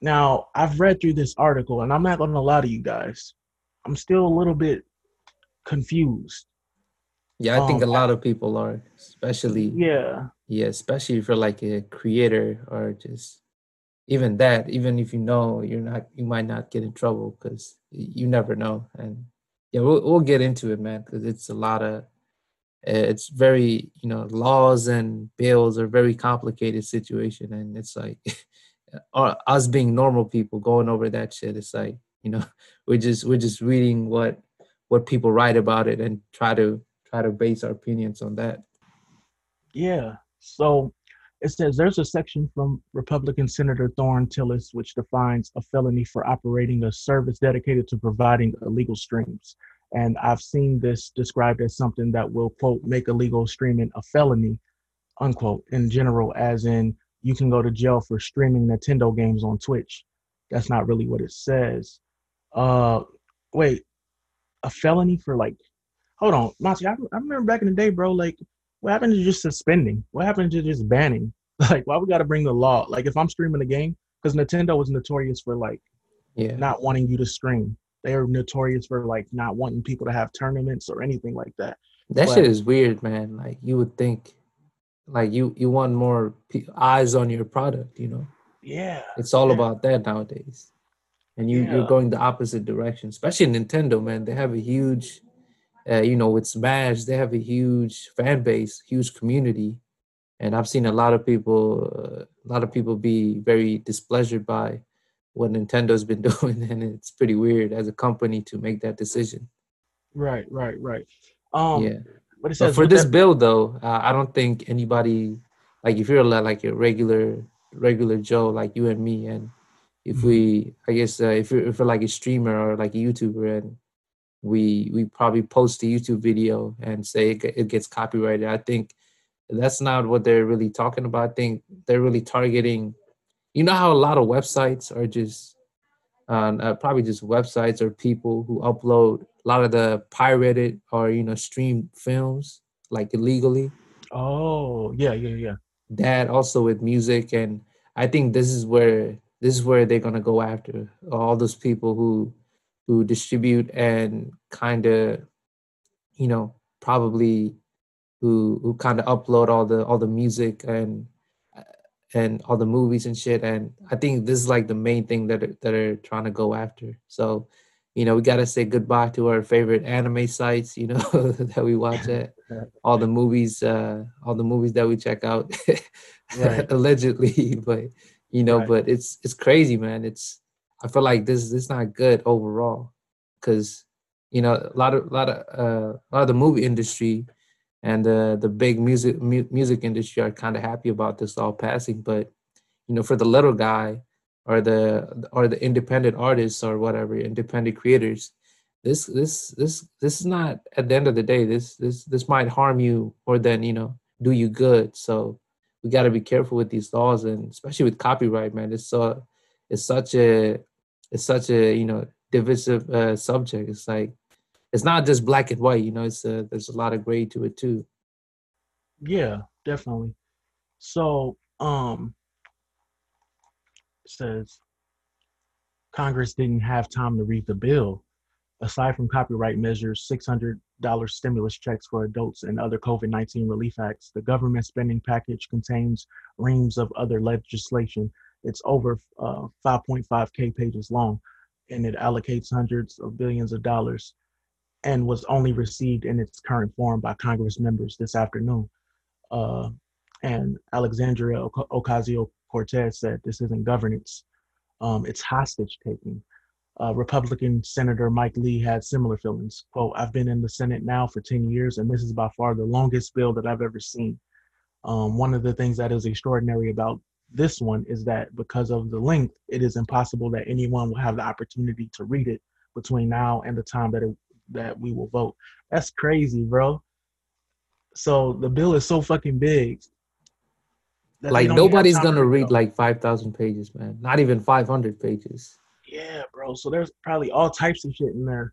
Now, I've read through this article and I'm not going to lie to you guys. I'm still a little bit confused. Yeah, I think um, a lot of people are, especially yeah, yeah, especially for like a creator or just even that, even if you know you're not, you might not get in trouble because you never know. And yeah, we'll we'll get into it, man, because it's a lot of, eh, it's very you know laws and bills are very complicated situation, and it's like, us being normal people going over that shit, it's like you know we're just we're just reading what what people write about it and try to try to base our opinions on that. Yeah. So it says there's a section from Republican Senator Thom Tillis which defines a felony for operating a service dedicated to providing illegal streams. And I've seen this described as something that will, quote, make illegal streaming a felony, unquote, in general, as in you can go to jail for streaming Nintendo games on Twitch. That's not really what it says. Uh, wait, a felony for like, hold on, Monty, I, I remember back in the day, bro, like what happened to just suspending? What happened to just banning? Like, why we got to bring the law? Like, if I'm streaming a game, because Nintendo was notorious for like yeah. not wanting you to stream. They are notorious for like not wanting people to have tournaments or anything like that. That but, shit is weird, man. Like, you would think, like you you want more p- eyes on your product, you know? Yeah. It's all yeah. about that nowadays. And you, yeah. you're going the opposite direction, especially Nintendo, man. They have a huge uh, you know, with Smash, they have a huge fan base, huge community, and I've seen a lot of people, uh, a lot of people be very displeasured by what Nintendo's been doing, and it's pretty weird as a company to make that decision. Right, right, right. Um, yeah, but, it says, but for this that- bill, though, uh, I don't think anybody, like if you're like a regular, regular Joe like you and me, and if mm-hmm. we, I guess, uh, if you're if you're like a streamer or like a YouTuber, and we we probably post a YouTube video and say it, it gets copyrighted. I think that's not what they're really talking about. I think they're really targeting. You know how a lot of websites are just uh, uh, probably just websites or people who upload a lot of the pirated or you know streamed films like illegally. Oh yeah, yeah, yeah. That also with music, and I think this is where this is where they're gonna go after all those people who who distribute and kind of you know probably who who kind of upload all the all the music and and all the movies and shit. And i think this is like the main thing that are, that are trying to go after. So you know we got to say goodbye to our favorite anime sites you know that we watch at. All the movies uh all the movies that we check out allegedly. But you know right. but it's it's crazy man. It's I feel like this is not good overall. Because you know a lot of a lot of uh, a lot of the movie industry and the the big music mu- music industry are kind of happy about this all passing, but you know for the little guy or the or the independent artists or whatever independent creators this this this this is not at the end of the day this this this might harm you more than you know do you good. So we got to be careful with these laws and especially with copyright man. It's so it's such a it's such a you know divisive uh, subject it's like it's not just black and white you know it's a, there's a lot of gray to it too yeah definitely so um says Congress didn't have time to read the bill. Aside from copyright measures, $600 stimulus checks for adults, and other COVID 19 relief acts, the government spending package contains reams of other legislation. It's over uh, 5.5K pages long, and it allocates hundreds of billions of dollars and was only received in its current form by Congress members this afternoon. Uh, and Alexandria Ocasio Cortez said this isn't governance, um, it's hostage taking. Uh, Republican Senator Mike Lee had similar feelings. Quote, I've been in the Senate now for 10 years, and this is by far the longest bill that I've ever seen. Um, one of the things that is extraordinary about this one is that because of the length, it is impossible that anyone will have the opportunity to read it between now and the time that it, that we will vote. That's crazy, bro. So the bill is so fucking big like nobody's gonna read like 5000 pages man. Not even 500 pages. Yeah bro. So there's probably all types of shit in there.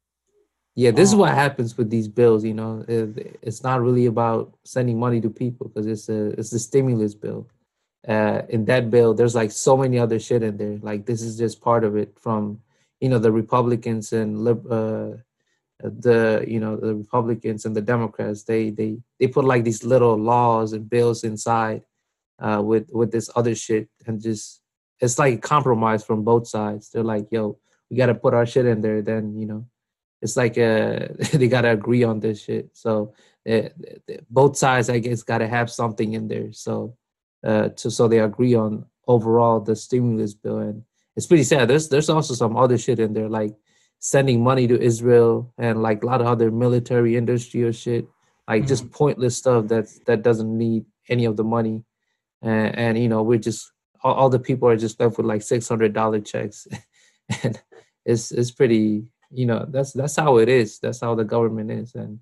Yeah this um, is what happens with these bills you know. It, it's not really about sending money to people because it's a it's the stimulus bill uh in that bill there's like so many other shit in there like this is just part of it from you know the republicans and uh the you know the republicans and the democrats they they they put like these little laws and bills inside uh, with with this other shit and just it's like compromise from both sides. They're like, yo, we got to put our shit in there. Then you know, it's like uh, they got to agree on this shit. So uh, both sides, I guess, got to have something in there. So uh, to so they agree on overall the stimulus bill, and it's pretty sad. There's there's also some other shit in there like sending money to Israel and like a lot of other military industry or shit, like mm-hmm. just pointless stuff that that doesn't need any of the money and, and you know we're just all, all, the people are just left with like six hundred dollar checks, and it's it's pretty you know that's that's how it is. That's how the government is, and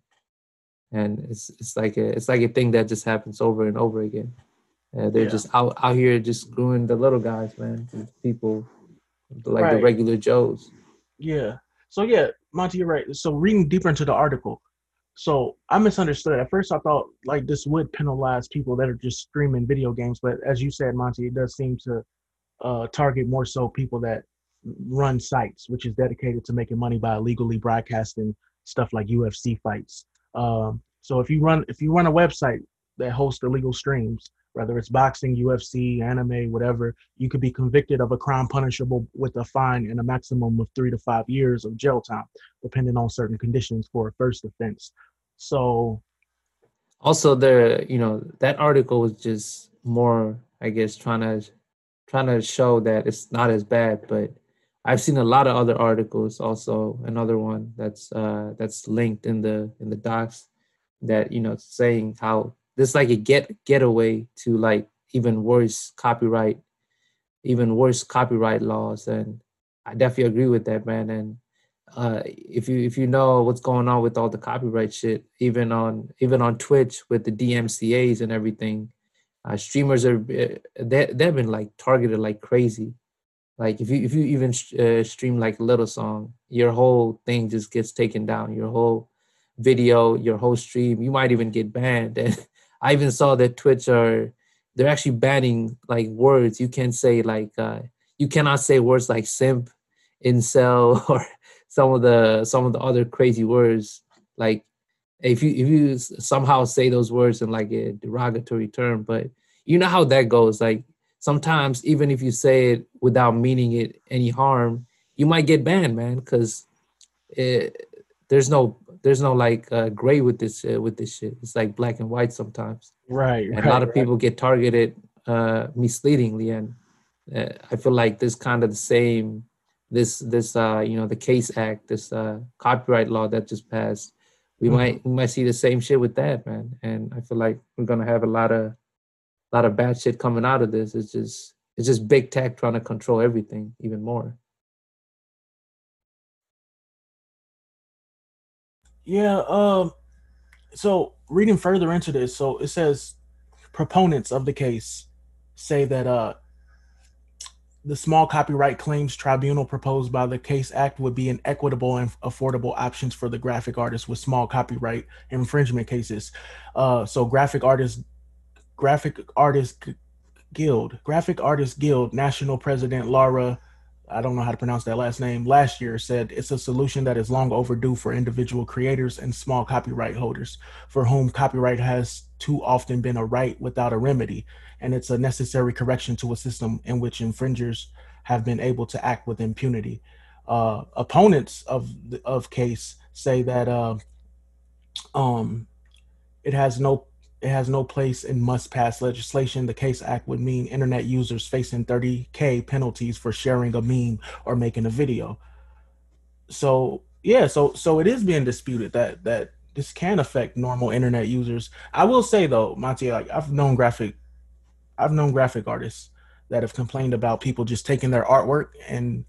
and it's it's like a it's like a thing that just happens over and over again. Uh, they're yeah. just out out here just screwing the little guys, man. People like right. the regular Joes. Yeah. So yeah, Monty, you're right. So reading deeper into the article, so I misunderstood. At first, I thought like this would penalize people that are just streaming video games, but as you said, Monty, it does seem to uh, target more so people that run sites, which is dedicated to making money by illegally broadcasting stuff like UFC fights. Um, so if you run if you run a website that hosts illegal streams, whether it's boxing, UFC, anime, whatever, you could be convicted of a crime punishable with a fine and a maximum of three to five years of jail time, depending on certain conditions for a first offense. So also there, you know, that article was just more, I guess, trying to trying to show that it's not as bad, but I've seen a lot of other articles. Also, another one that's uh, that's linked in the in the docs that you know saying how this like a get getaway to like even worse copyright, even worse copyright laws, and I definitely agree with that, man. And uh, if you if you know what's going on with all the copyright shit, even on even on Twitch with the DMCA's and everything, uh, streamers are eh, they they've been like targeted like crazy. Like if you if you even uh, stream like a little song, your whole thing just gets taken down. Your whole video, your whole stream, you might even get banned. And I even saw that Twitch are they're actually banning like words. You can't say like uh, you cannot say words like simp, incel, or some of the some of the other crazy words like if you if you somehow say those words in like a derogatory term but you know how that goes like sometimes even if you say it without meaning it any harm you might get banned man because there's no there's no like uh, gray with this uh, with this shit it's like black and white sometimes right and right, a lot of right. people get targeted uh misleadingly and uh, i feel like this kind of the same this this uh you know the case act this uh copyright law that just passed we mm-hmm. might we might see the same shit with that man and i feel like we're gonna have a lot of a lot of bad shit coming out of this it's just it's just big tech trying to control everything even more. Yeah. Um. So reading further into this, so it says proponents of the case say that uh the small copyright claims tribunal proposed by the case act would be an equitable and affordable options for the graphic artists with small copyright infringement cases uh so graphic artists graphic artists guild graphic artists guild national president laura I don't know how to pronounce that last name, last year said it's a solution that is long overdue for individual creators and small copyright holders for whom copyright has too often been a right without a remedy. And it's a necessary correction to a system in which infringers have been able to act with impunity. Uh, opponents of of case say that uh, um, it has no it has no place in must pass legislation. The CASE Act would mean internet users facing 30K penalties for sharing a meme or making a video. So yeah, so so it is being disputed that that this can affect normal internet users. I will say though, Monty, like I've known graphic I've known graphic artists that have complained about people just taking their artwork and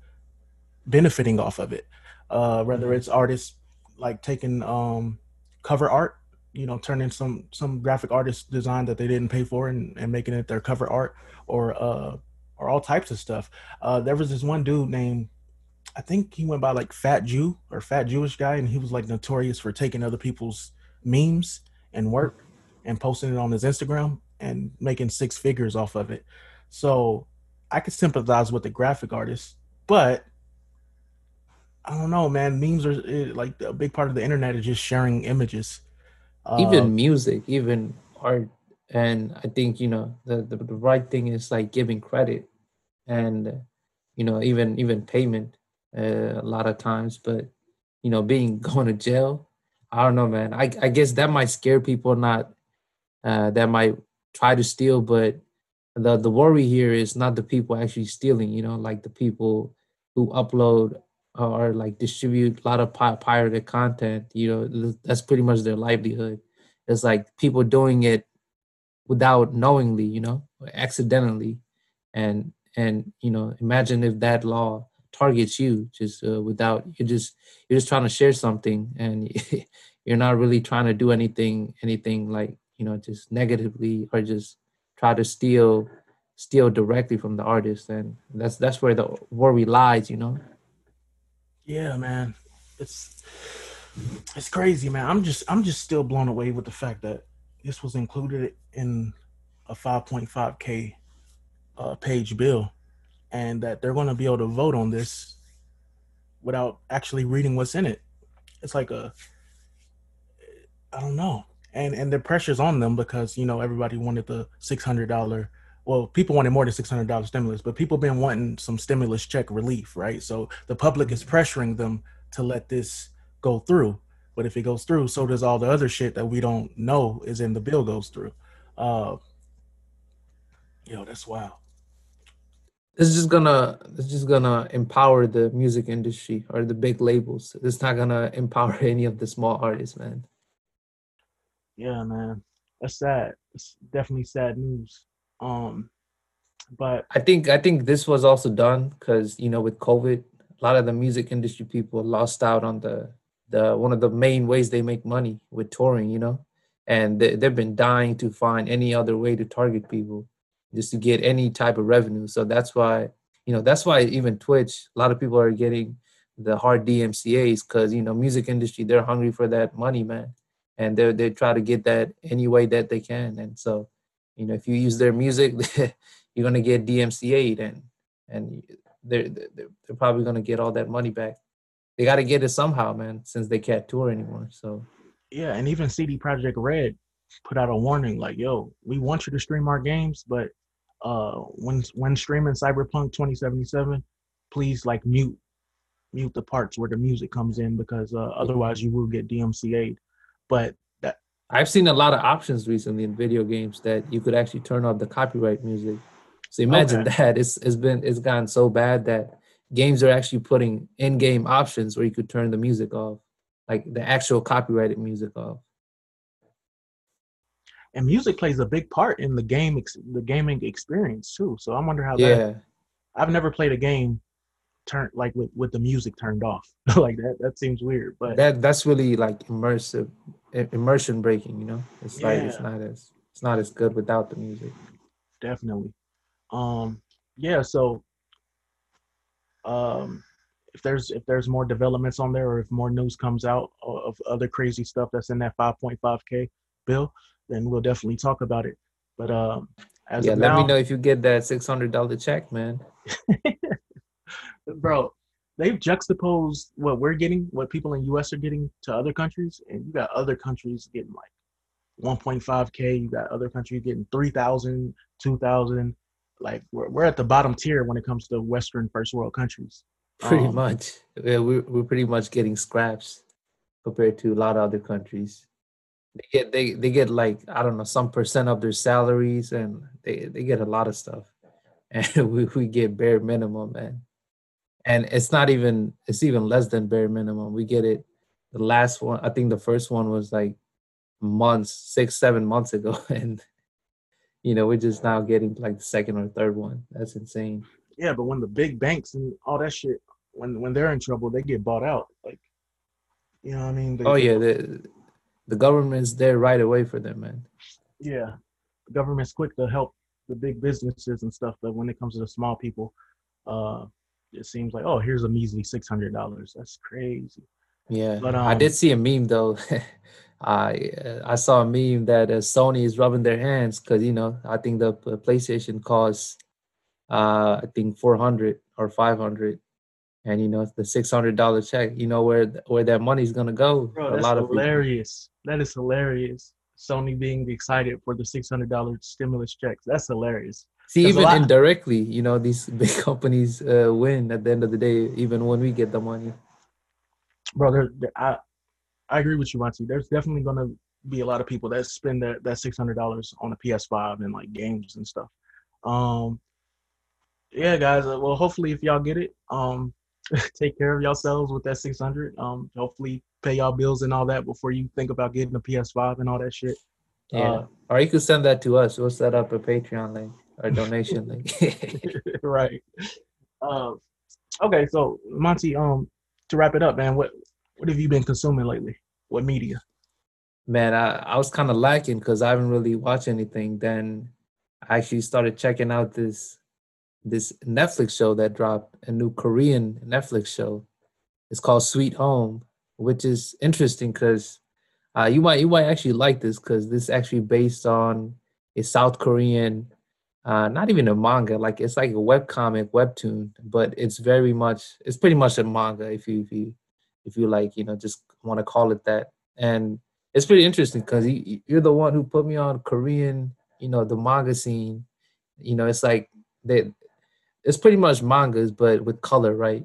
benefiting off of it. Uh, whether mm-hmm. it's artists like taking um, cover art you know turning some some graphic artist design that they didn't pay for and, and making it their cover art or uh or all types of stuff. Uh there was this one dude named i think he went by like fat jew or fat jewish guy and he was like notorious for taking other people's memes and work and posting it on his instagram and making six figures off of it. So i could sympathize with the graphic artist but i don't know man. Memes are eh, like a big part of the internet is just sharing images even um, music, even art. And I think, you know, the, the, the right thing is like giving credit and, you know, even even payment uh, a lot of times. But, you know, being going to jail, I don't know, man. I, I guess that might scare people, not uh, that might try to steal, but the the worry here is not the people actually stealing, you know, like the people who upload or like distribute a lot of pirated content you know that's pretty much their livelihood. It's like people doing it without knowingly you know accidentally. And and you know imagine if that law targets you just uh, without you're just you're just trying to share something and you're not really trying to do anything anything like you know just negatively or just try to steal steal directly from the artist. And that's that's where the worry lies you know yeah, man. It's it's crazy, man. I'm just I'm just still blown away with the fact that this was included in a 5.5k uh, page bill, and that they're going to be able to vote on this without actually reading what's in it. It's like a I don't know, and and the pressure's on them because you know everybody wanted the six hundred dollar well, people wanted more than six hundred dollars stimulus, but people been wanting some stimulus check relief, right? So the public is pressuring them to let this go through. But if it goes through, so does all the other shit that we don't know is in the bill goes through. Uh, yo, that's wild. It's just gonna it's just gonna empower the music industry or the big labels. It's not gonna empower any of the small artists, man. Yeah, man. That's sad. It's definitely sad news. Um, but I think I think this was also done because you know with COVID, a lot of the music industry people lost out on the the one of the main ways they make money with touring. You know, and they, they've been dying to find any other way to target people just to get any type of revenue. So that's why you know that's why even Twitch, a lot of people are getting the hard DMCA's because you know music industry they're hungry for that money, man, and they they try to get that any way that they can, and so you know if you use their music you're going to get dmca'd and and they're, they're, probably going to get all that money back. They got to get it somehow man since they can't tour anymore so. Yeah and even cd projekt red put out a warning like yo we want you to stream our games but uh when when streaming cyberpunk 2077 please like mute mute the parts where the music comes in because uh, otherwise you will get dmca'd but I've seen a lot of options recently in video games that you could actually turn off the copyright music. So imagine okay. that. It's it's been it's gotten so bad that games are actually putting in-game options where you could turn the music off, like the actual copyrighted music off. and music plays a big part in the game the gaming experience too. So I wonder how yeah. that. I've never played a game turned like with with the music turned off like that. That seems weird, but that that's really like immersive, immersion breaking. You know, it's yeah. like it's not as it's not as good without the music. Definitely. Um. Yeah. So. Um if there's if there's more developments on there or if more news comes out of other crazy stuff that's in that 5.5k bill then we'll definitely talk about it but um as yeah let now, me know if you get that $600 check man bro they've juxtaposed what we're getting what people in us are getting to other countries and you got other countries getting like 1.5k you got other countries getting 3000 2000 like we're, we're at the bottom tier when it comes to western first world countries Pretty um, much. Yeah, we're, we're pretty much getting scraps compared to a lot of other countries. They get they, they get like I don't know some percent of their salaries and they, they get a lot of stuff. And we, we get bare minimum man. And it's not even it's even less than bare minimum. We get it the last one, I think the first one was like months, six, seven months ago. And you know, we're just now getting like the second or third one. That's insane. Yeah, but when the big banks and all that shit when when they're in trouble, they get bought out. Like, you know what I mean? They, oh yeah, the the government's there right away for them, man. Yeah, the government's quick to help the big businesses and stuff, but when it comes to the small people, uh, it seems like oh, here's a measly six hundred dollars. That's crazy. Yeah, but um, I did see a meme though. I I saw a meme that uh, Sony is rubbing their hands because you know I think the PlayStation costs uh I think four hundred or five hundred and you know the six hundred dollar check. You know where where that money's gonna go. Bro, that's a lot of hilarious. People. That is hilarious. Sony being excited for the six hundred dollar stimulus checks. That's hilarious. See, even indirectly, you know, these big companies uh, win at the end of the day, even when we get the money. Bro, there, there, I I agree with you, Monty. There's definitely gonna be a lot of people that spend that that six hundred dollars on a PS5 and like games and stuff. Um, yeah, guys. Uh, well, hopefully, if y'all get it, um, take care of yourselves with that 600 um hopefully pay y'all bills and all that before you think about getting a ps5 and all that shit yeah uh, or you could send that to us we'll set up a patreon link or donation link right. Uh, okay so monty um to wrap it up man what what have you been consuming lately? What media? Man i, I was kind of lacking because i haven't really watched anything. Then i actually started checking out this this Netflix show that dropped, a new Korean Netflix show. It's called Sweet Home, which is interesting because uh, you might you might actually like this because this is actually based on a South Korean, uh, not even a manga, like it's like a web comic webtoon, but it's very much it's pretty much a manga if you if you if you like you know just want to call it that, and it's pretty interesting because you, you're the one who put me on Korean, you know, the manga scene. You know, it's like they it's pretty much mangas but with color, right?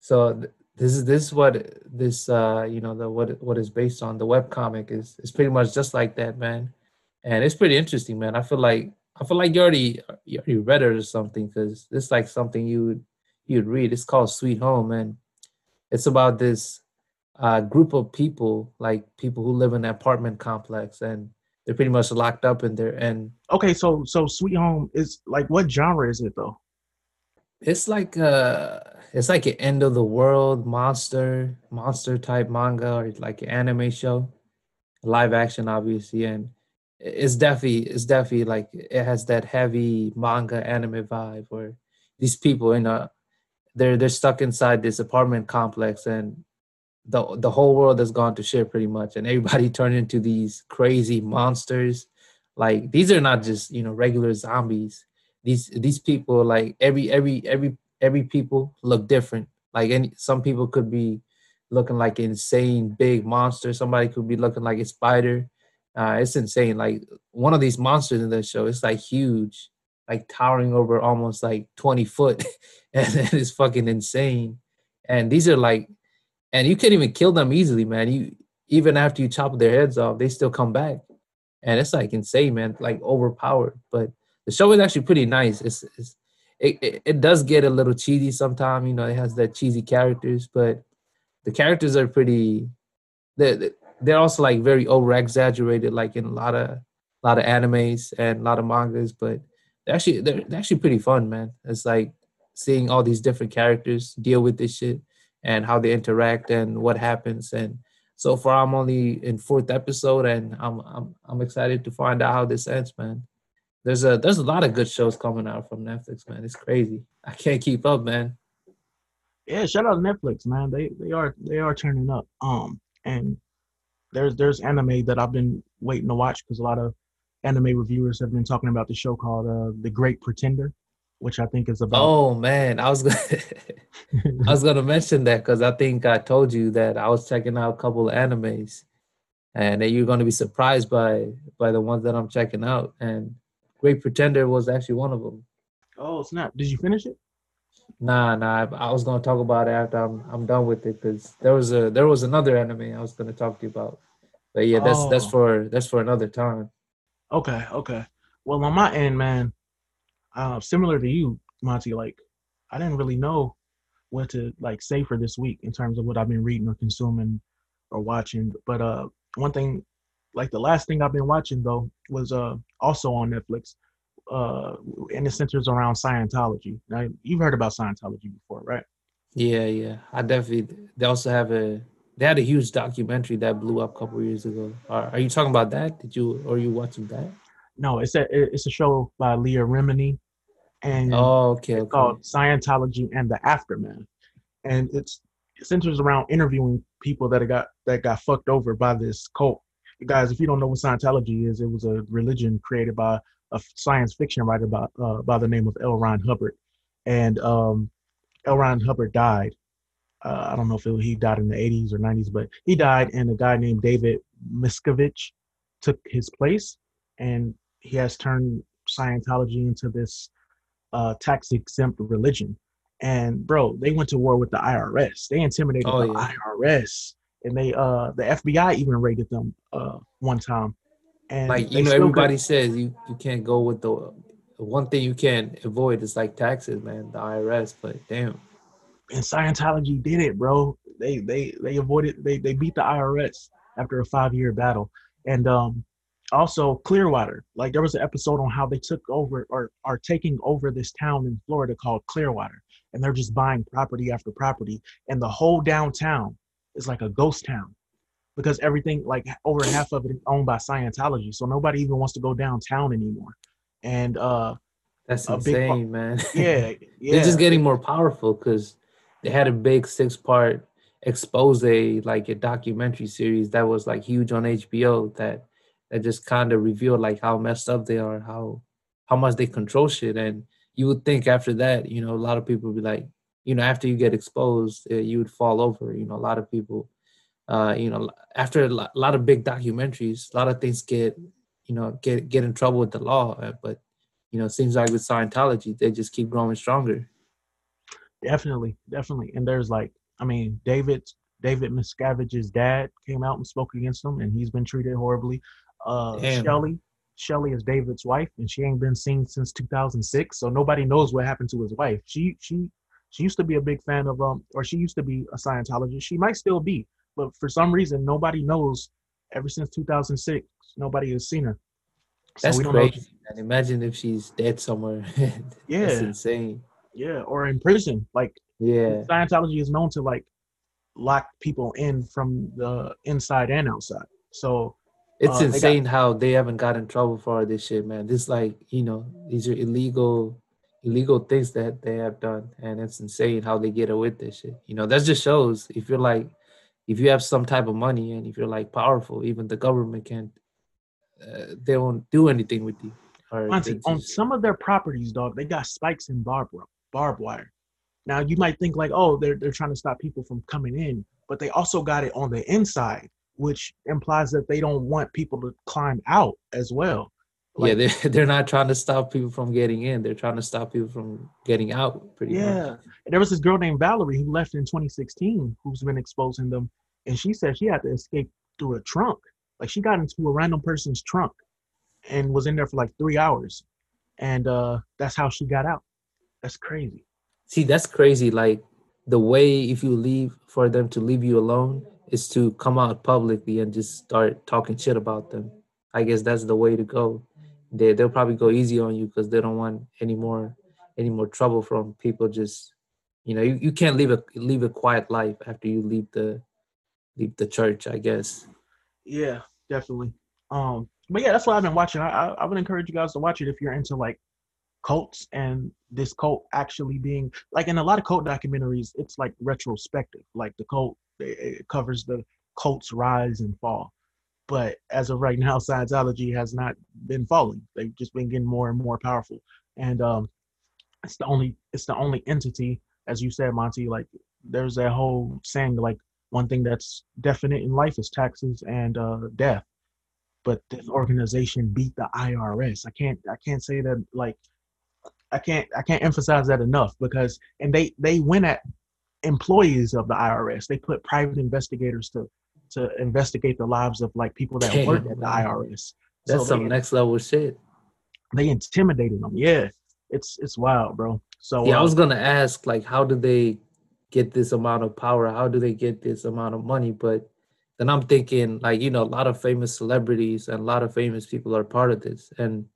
So this is this is what this uh you know the what what is based on the web comic is is pretty much just like that, man. And it's pretty interesting, man. I feel like I feel like you already you already read it or something because it's like something you would you'd read. It's called Sweet Home, and it's about this uh, group of people, like people who live in an apartment complex, and they're pretty much locked up in there. And okay, so so Sweet Home is like what genre is it though? It's like uh it's like an end of the world monster monster type manga or like an anime show, live action obviously, and it's definitely it's definitely like it has that heavy manga anime vibe where these people in a they're they're stuck inside this apartment complex and the the whole world has gone to shit pretty much, and everybody turned into these crazy monsters. Like these are not just you know regular zombies. These these people like every every every every people look different. Like any some people could be looking like insane big monster. Somebody could be looking like a spider. Uh, it's insane. Like one of these monsters in the show, it's like huge, like towering over almost like 20 foot. and it's fucking insane. And these are like and you can't even kill them easily, man. You even after you chop their heads off, they still come back, and it's like insane, man. Like overpowered. But the show is actually pretty nice. It's, it's it, it, it does get a little cheesy sometimes. You know, it has that cheesy characters, but the characters are pretty. The, the they're also like very over exaggerated, like in a lot of a lot of animes and a lot of mangas, but they're actually they're, they're actually pretty fun, man. It's like seeing all these different characters deal with this shit and how they interact and what happens. And so far, I'm only in fourth episode, and I'm I'm I'm excited to find out how this ends, man. There's a there's a lot of good shows coming out from Netflix, man. It's crazy. I can't keep up, man. Yeah, shout out to Netflix, man. They they are they are turning up. Um, and there's there's anime that I've been waiting to watch because a lot of anime reviewers have been talking about the show called uh, The Great Pretender, which I think is about. Oh man, I was gonna, I was gonna mention that because I think I told you that I was checking out a couple of animes, and that you're gonna be surprised by by the ones that I'm checking out. And Great Pretender was actually one of them. Oh snap! Did you finish it? Nah, nah. I was gonna talk about it after I'm I'm done with it because there was a there was another anime I was gonna talk to you about. But yeah, that's oh. that's for that's for another time. Okay, okay. Well, on my end, man, uh, similar to you, Monty, like I didn't really know what to like say for this week in terms of what I've been reading or consuming or watching. But uh, one thing, like the last thing I've been watching though, was uh also on Netflix, uh, and it centers around Scientology. Now you've heard about Scientology before, right? Yeah, yeah. I definitely. They also have a they had a huge documentary that blew up a couple years ago. Are, are, you talking about that? Did you or are you watching that? No, it's a it's a show by Leah Remini, and oh, okay, it's okay. called Scientology and the Aftermath, and it's it centers around interviewing people that got that got fucked over by this cult. Guys, if you don't know what Scientology is, it was a religion created by a science fiction writer by uh, by the name of L. Ron Hubbard, and um, L. Ron Hubbard died uh, I don't know if it, he died in the 80s or 90s, but he died, and a guy named David Miscavige took his place, and he has turned Scientology into this uh, tax exempt religion. And bro, they went to war with the IRS. They intimidated oh, the yeah. IRS, and they uh the FBI even raided them uh one time. And like you know, everybody could, says you you can't go with the one thing you can't avoid is like taxes, man. The IRS, but damn and Scientology did it, bro. They they they avoided they they beat the IRS after a five year battle, and um also Clearwater. Like there was an episode on how they took over or are taking over this town in Florida called Clearwater, and they're just buying property after property, and the whole downtown is like a ghost town because everything like over half of it is owned by Scientology, so nobody even wants to go downtown anymore. And uh that's insane, man. Yeah, yeah. They're just getting more powerful because they had a big six part expose like a documentary series that was like huge on HBO that that just kind of revealed like how messed up they are, how how much they control shit. And you would think after that, you know, a lot of people would be like, you know, after you get exposed, uh, you would fall over. You know, a lot of people, uh, you know, after a lot, of big documentaries, a lot of things get, you know, get get in trouble with the law. Uh, but you know, it seems like with Scientology, they just keep growing stronger. Definitely, definitely. And there's like, I mean, David David Miscavige's dad came out and spoke against him, and he's been treated horribly. Uh, Shelly, Shelly is David's wife, and she ain't been seen since 2006, so nobody knows what happened to his wife. She she she used to be a big fan of um, or she used to be a Scientologist. She might still be, but for some reason, nobody knows. Ever since 2006, nobody has seen her. So That's crazy. And imagine if she's dead somewhere. yeah, That's insane. Yeah, or in prison. Like yeah, Scientology is known to like lock people in from the inside and outside. So it's uh, insane got, how they haven't got in trouble for this shit, man. This like you know these are illegal illegal things that they have done, and it's insane how they get away with this shit. You know that just shows if you're like if you have some type of money and if you're like powerful, even the government can't uh, they won't do anything with you. Monty, just, on some of their properties, dog, they got spikes in barbed barbed wire. Now you might think like, oh, they're they're trying to stop people from coming in, but they also got it on the inside, which implies that they don't want people to climb out as well. Like, yeah, they're they're not trying to stop people from getting in. They're trying to stop people from getting out. Pretty yeah. Much. And there was this girl named Valerie who left in 2016 who's been exposing them, and she said she had to escape through a trunk. Like she got into a random person's trunk, and was in there for like three hours, and uh, that's how she got out. That's crazy. See, that's crazy. Like the way if you leave for them to leave you alone is to come out publicly and just start talking shit about them. I guess that's the way to go. They they'll probably go easy on you because they don't want any more any more trouble from people just you know you, you can't live a live a quiet life after you leave the leave the church i guess. Yeah definitely. Um but yeah that's what i've been watching. I, I, I would encourage you guys to watch it if you're into like cults and this cult actually being like in a lot of cult documentaries it's like retrospective. Like the cult it covers the cult's rise and fall but as of right now scientology has not been falling they've just been getting more and more powerful. And um it's the only it's the only entity as you said monty like there's that whole saying like one thing that's definite in life is taxes and uh, death. But this organization beat the irs i can't i can't say that like I can't I can't emphasize that enough because and they they went at employees of the IRS. They put private investigators to to investigate the lives of like people that Damn, work at the IRS. That's so some they, next level shit. They intimidated them. Yeah, it's it's wild, bro. So yeah, uh, I was gonna ask like, how do they get this amount of power? How do they get this amount of money? But then I'm thinking like, you know, a lot of famous celebrities and a lot of famous people are part of this, and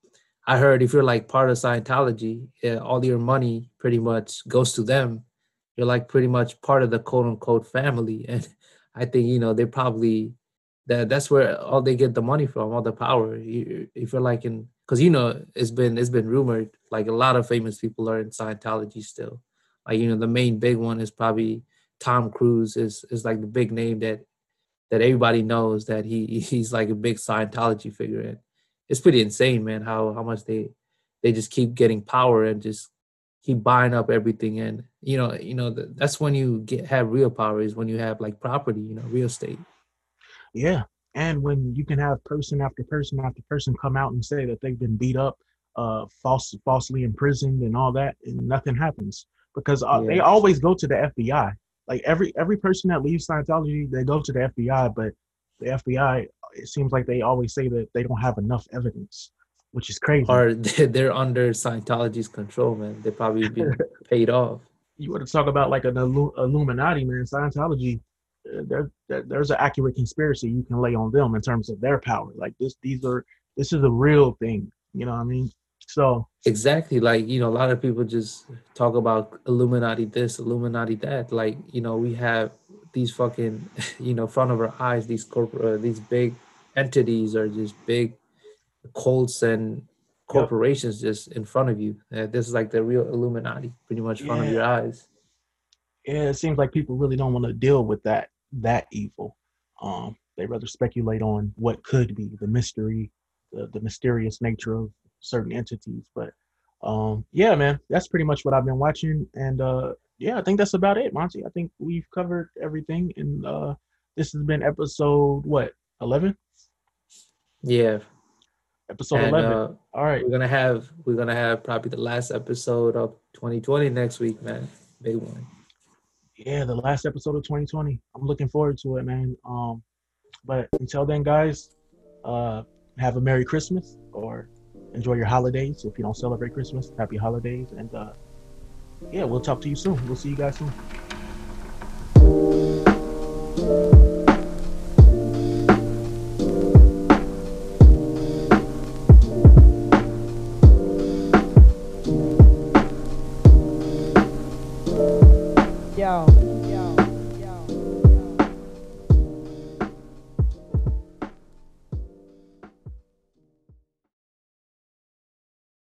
I heard if you're like part of Scientology, yeah, all your money pretty much goes to them. You're like pretty much part of the quote unquote family. And I think, you know, they probably that that's where all they get the money from, all the power. You, if you're like in because you know it's been it's been rumored like a lot of famous people are in Scientology still. Like, you know, the main big one is probably Tom Cruise is is like the big name that that everybody knows that he he's like a big Scientology figure. And it's pretty insane, man. How how much they they just keep getting power and just keep buying up everything. And you know, you know, that's when you get have real power is when you have like property, you know, real estate. Yeah, and when you can have person after person after person come out and say that they've been beat up, uh, false, falsely imprisoned, and all that, and nothing happens because uh, yeah. they always go to the FBI. Like every every person that leaves Scientology, they go to the FBI, but the FBI it seems like they always say that they don't have enough evidence, which is crazy. Or they're under Scientology's control, man. They probably been paid off. You want to talk about like an Illuminati, man? Scientology, uh, there, there's an accurate conspiracy you can lay on them in terms of their power. Like this, these are this is a real thing. You know what I mean? So exactly, like you know, a lot of people just talk about Illuminati this, Illuminati that. Like you know, we have these fucking, you know, front of our eyes, these corporate, uh, these big entities are just big cults and corporations yep. just in front of you. Uh, this is like the real Illuminati, pretty much in front of your eyes. Yeah, it seems like people really don't want to deal with that that evil. Um, they rather speculate on what could be the mystery, the, the mysterious nature of certain entities. But um, yeah, man, that's pretty much what I've been watching. And uh, yeah, I think that's about it, Monty. I think we've covered everything. And uh, this has been episode what, 11? Yeah. Episode and, 11. Uh, All right. We're going to have, we're to have probably the last episode of 2020 next week, man. Big one. Yeah, the last episode of 2020. I'm looking forward to it, man. Um, but until then, guys, uh, have a Merry Christmas or enjoy your holidays. If you don't celebrate Christmas, happy holidays. And uh, yeah, we'll talk to you soon. We'll see you guys soon.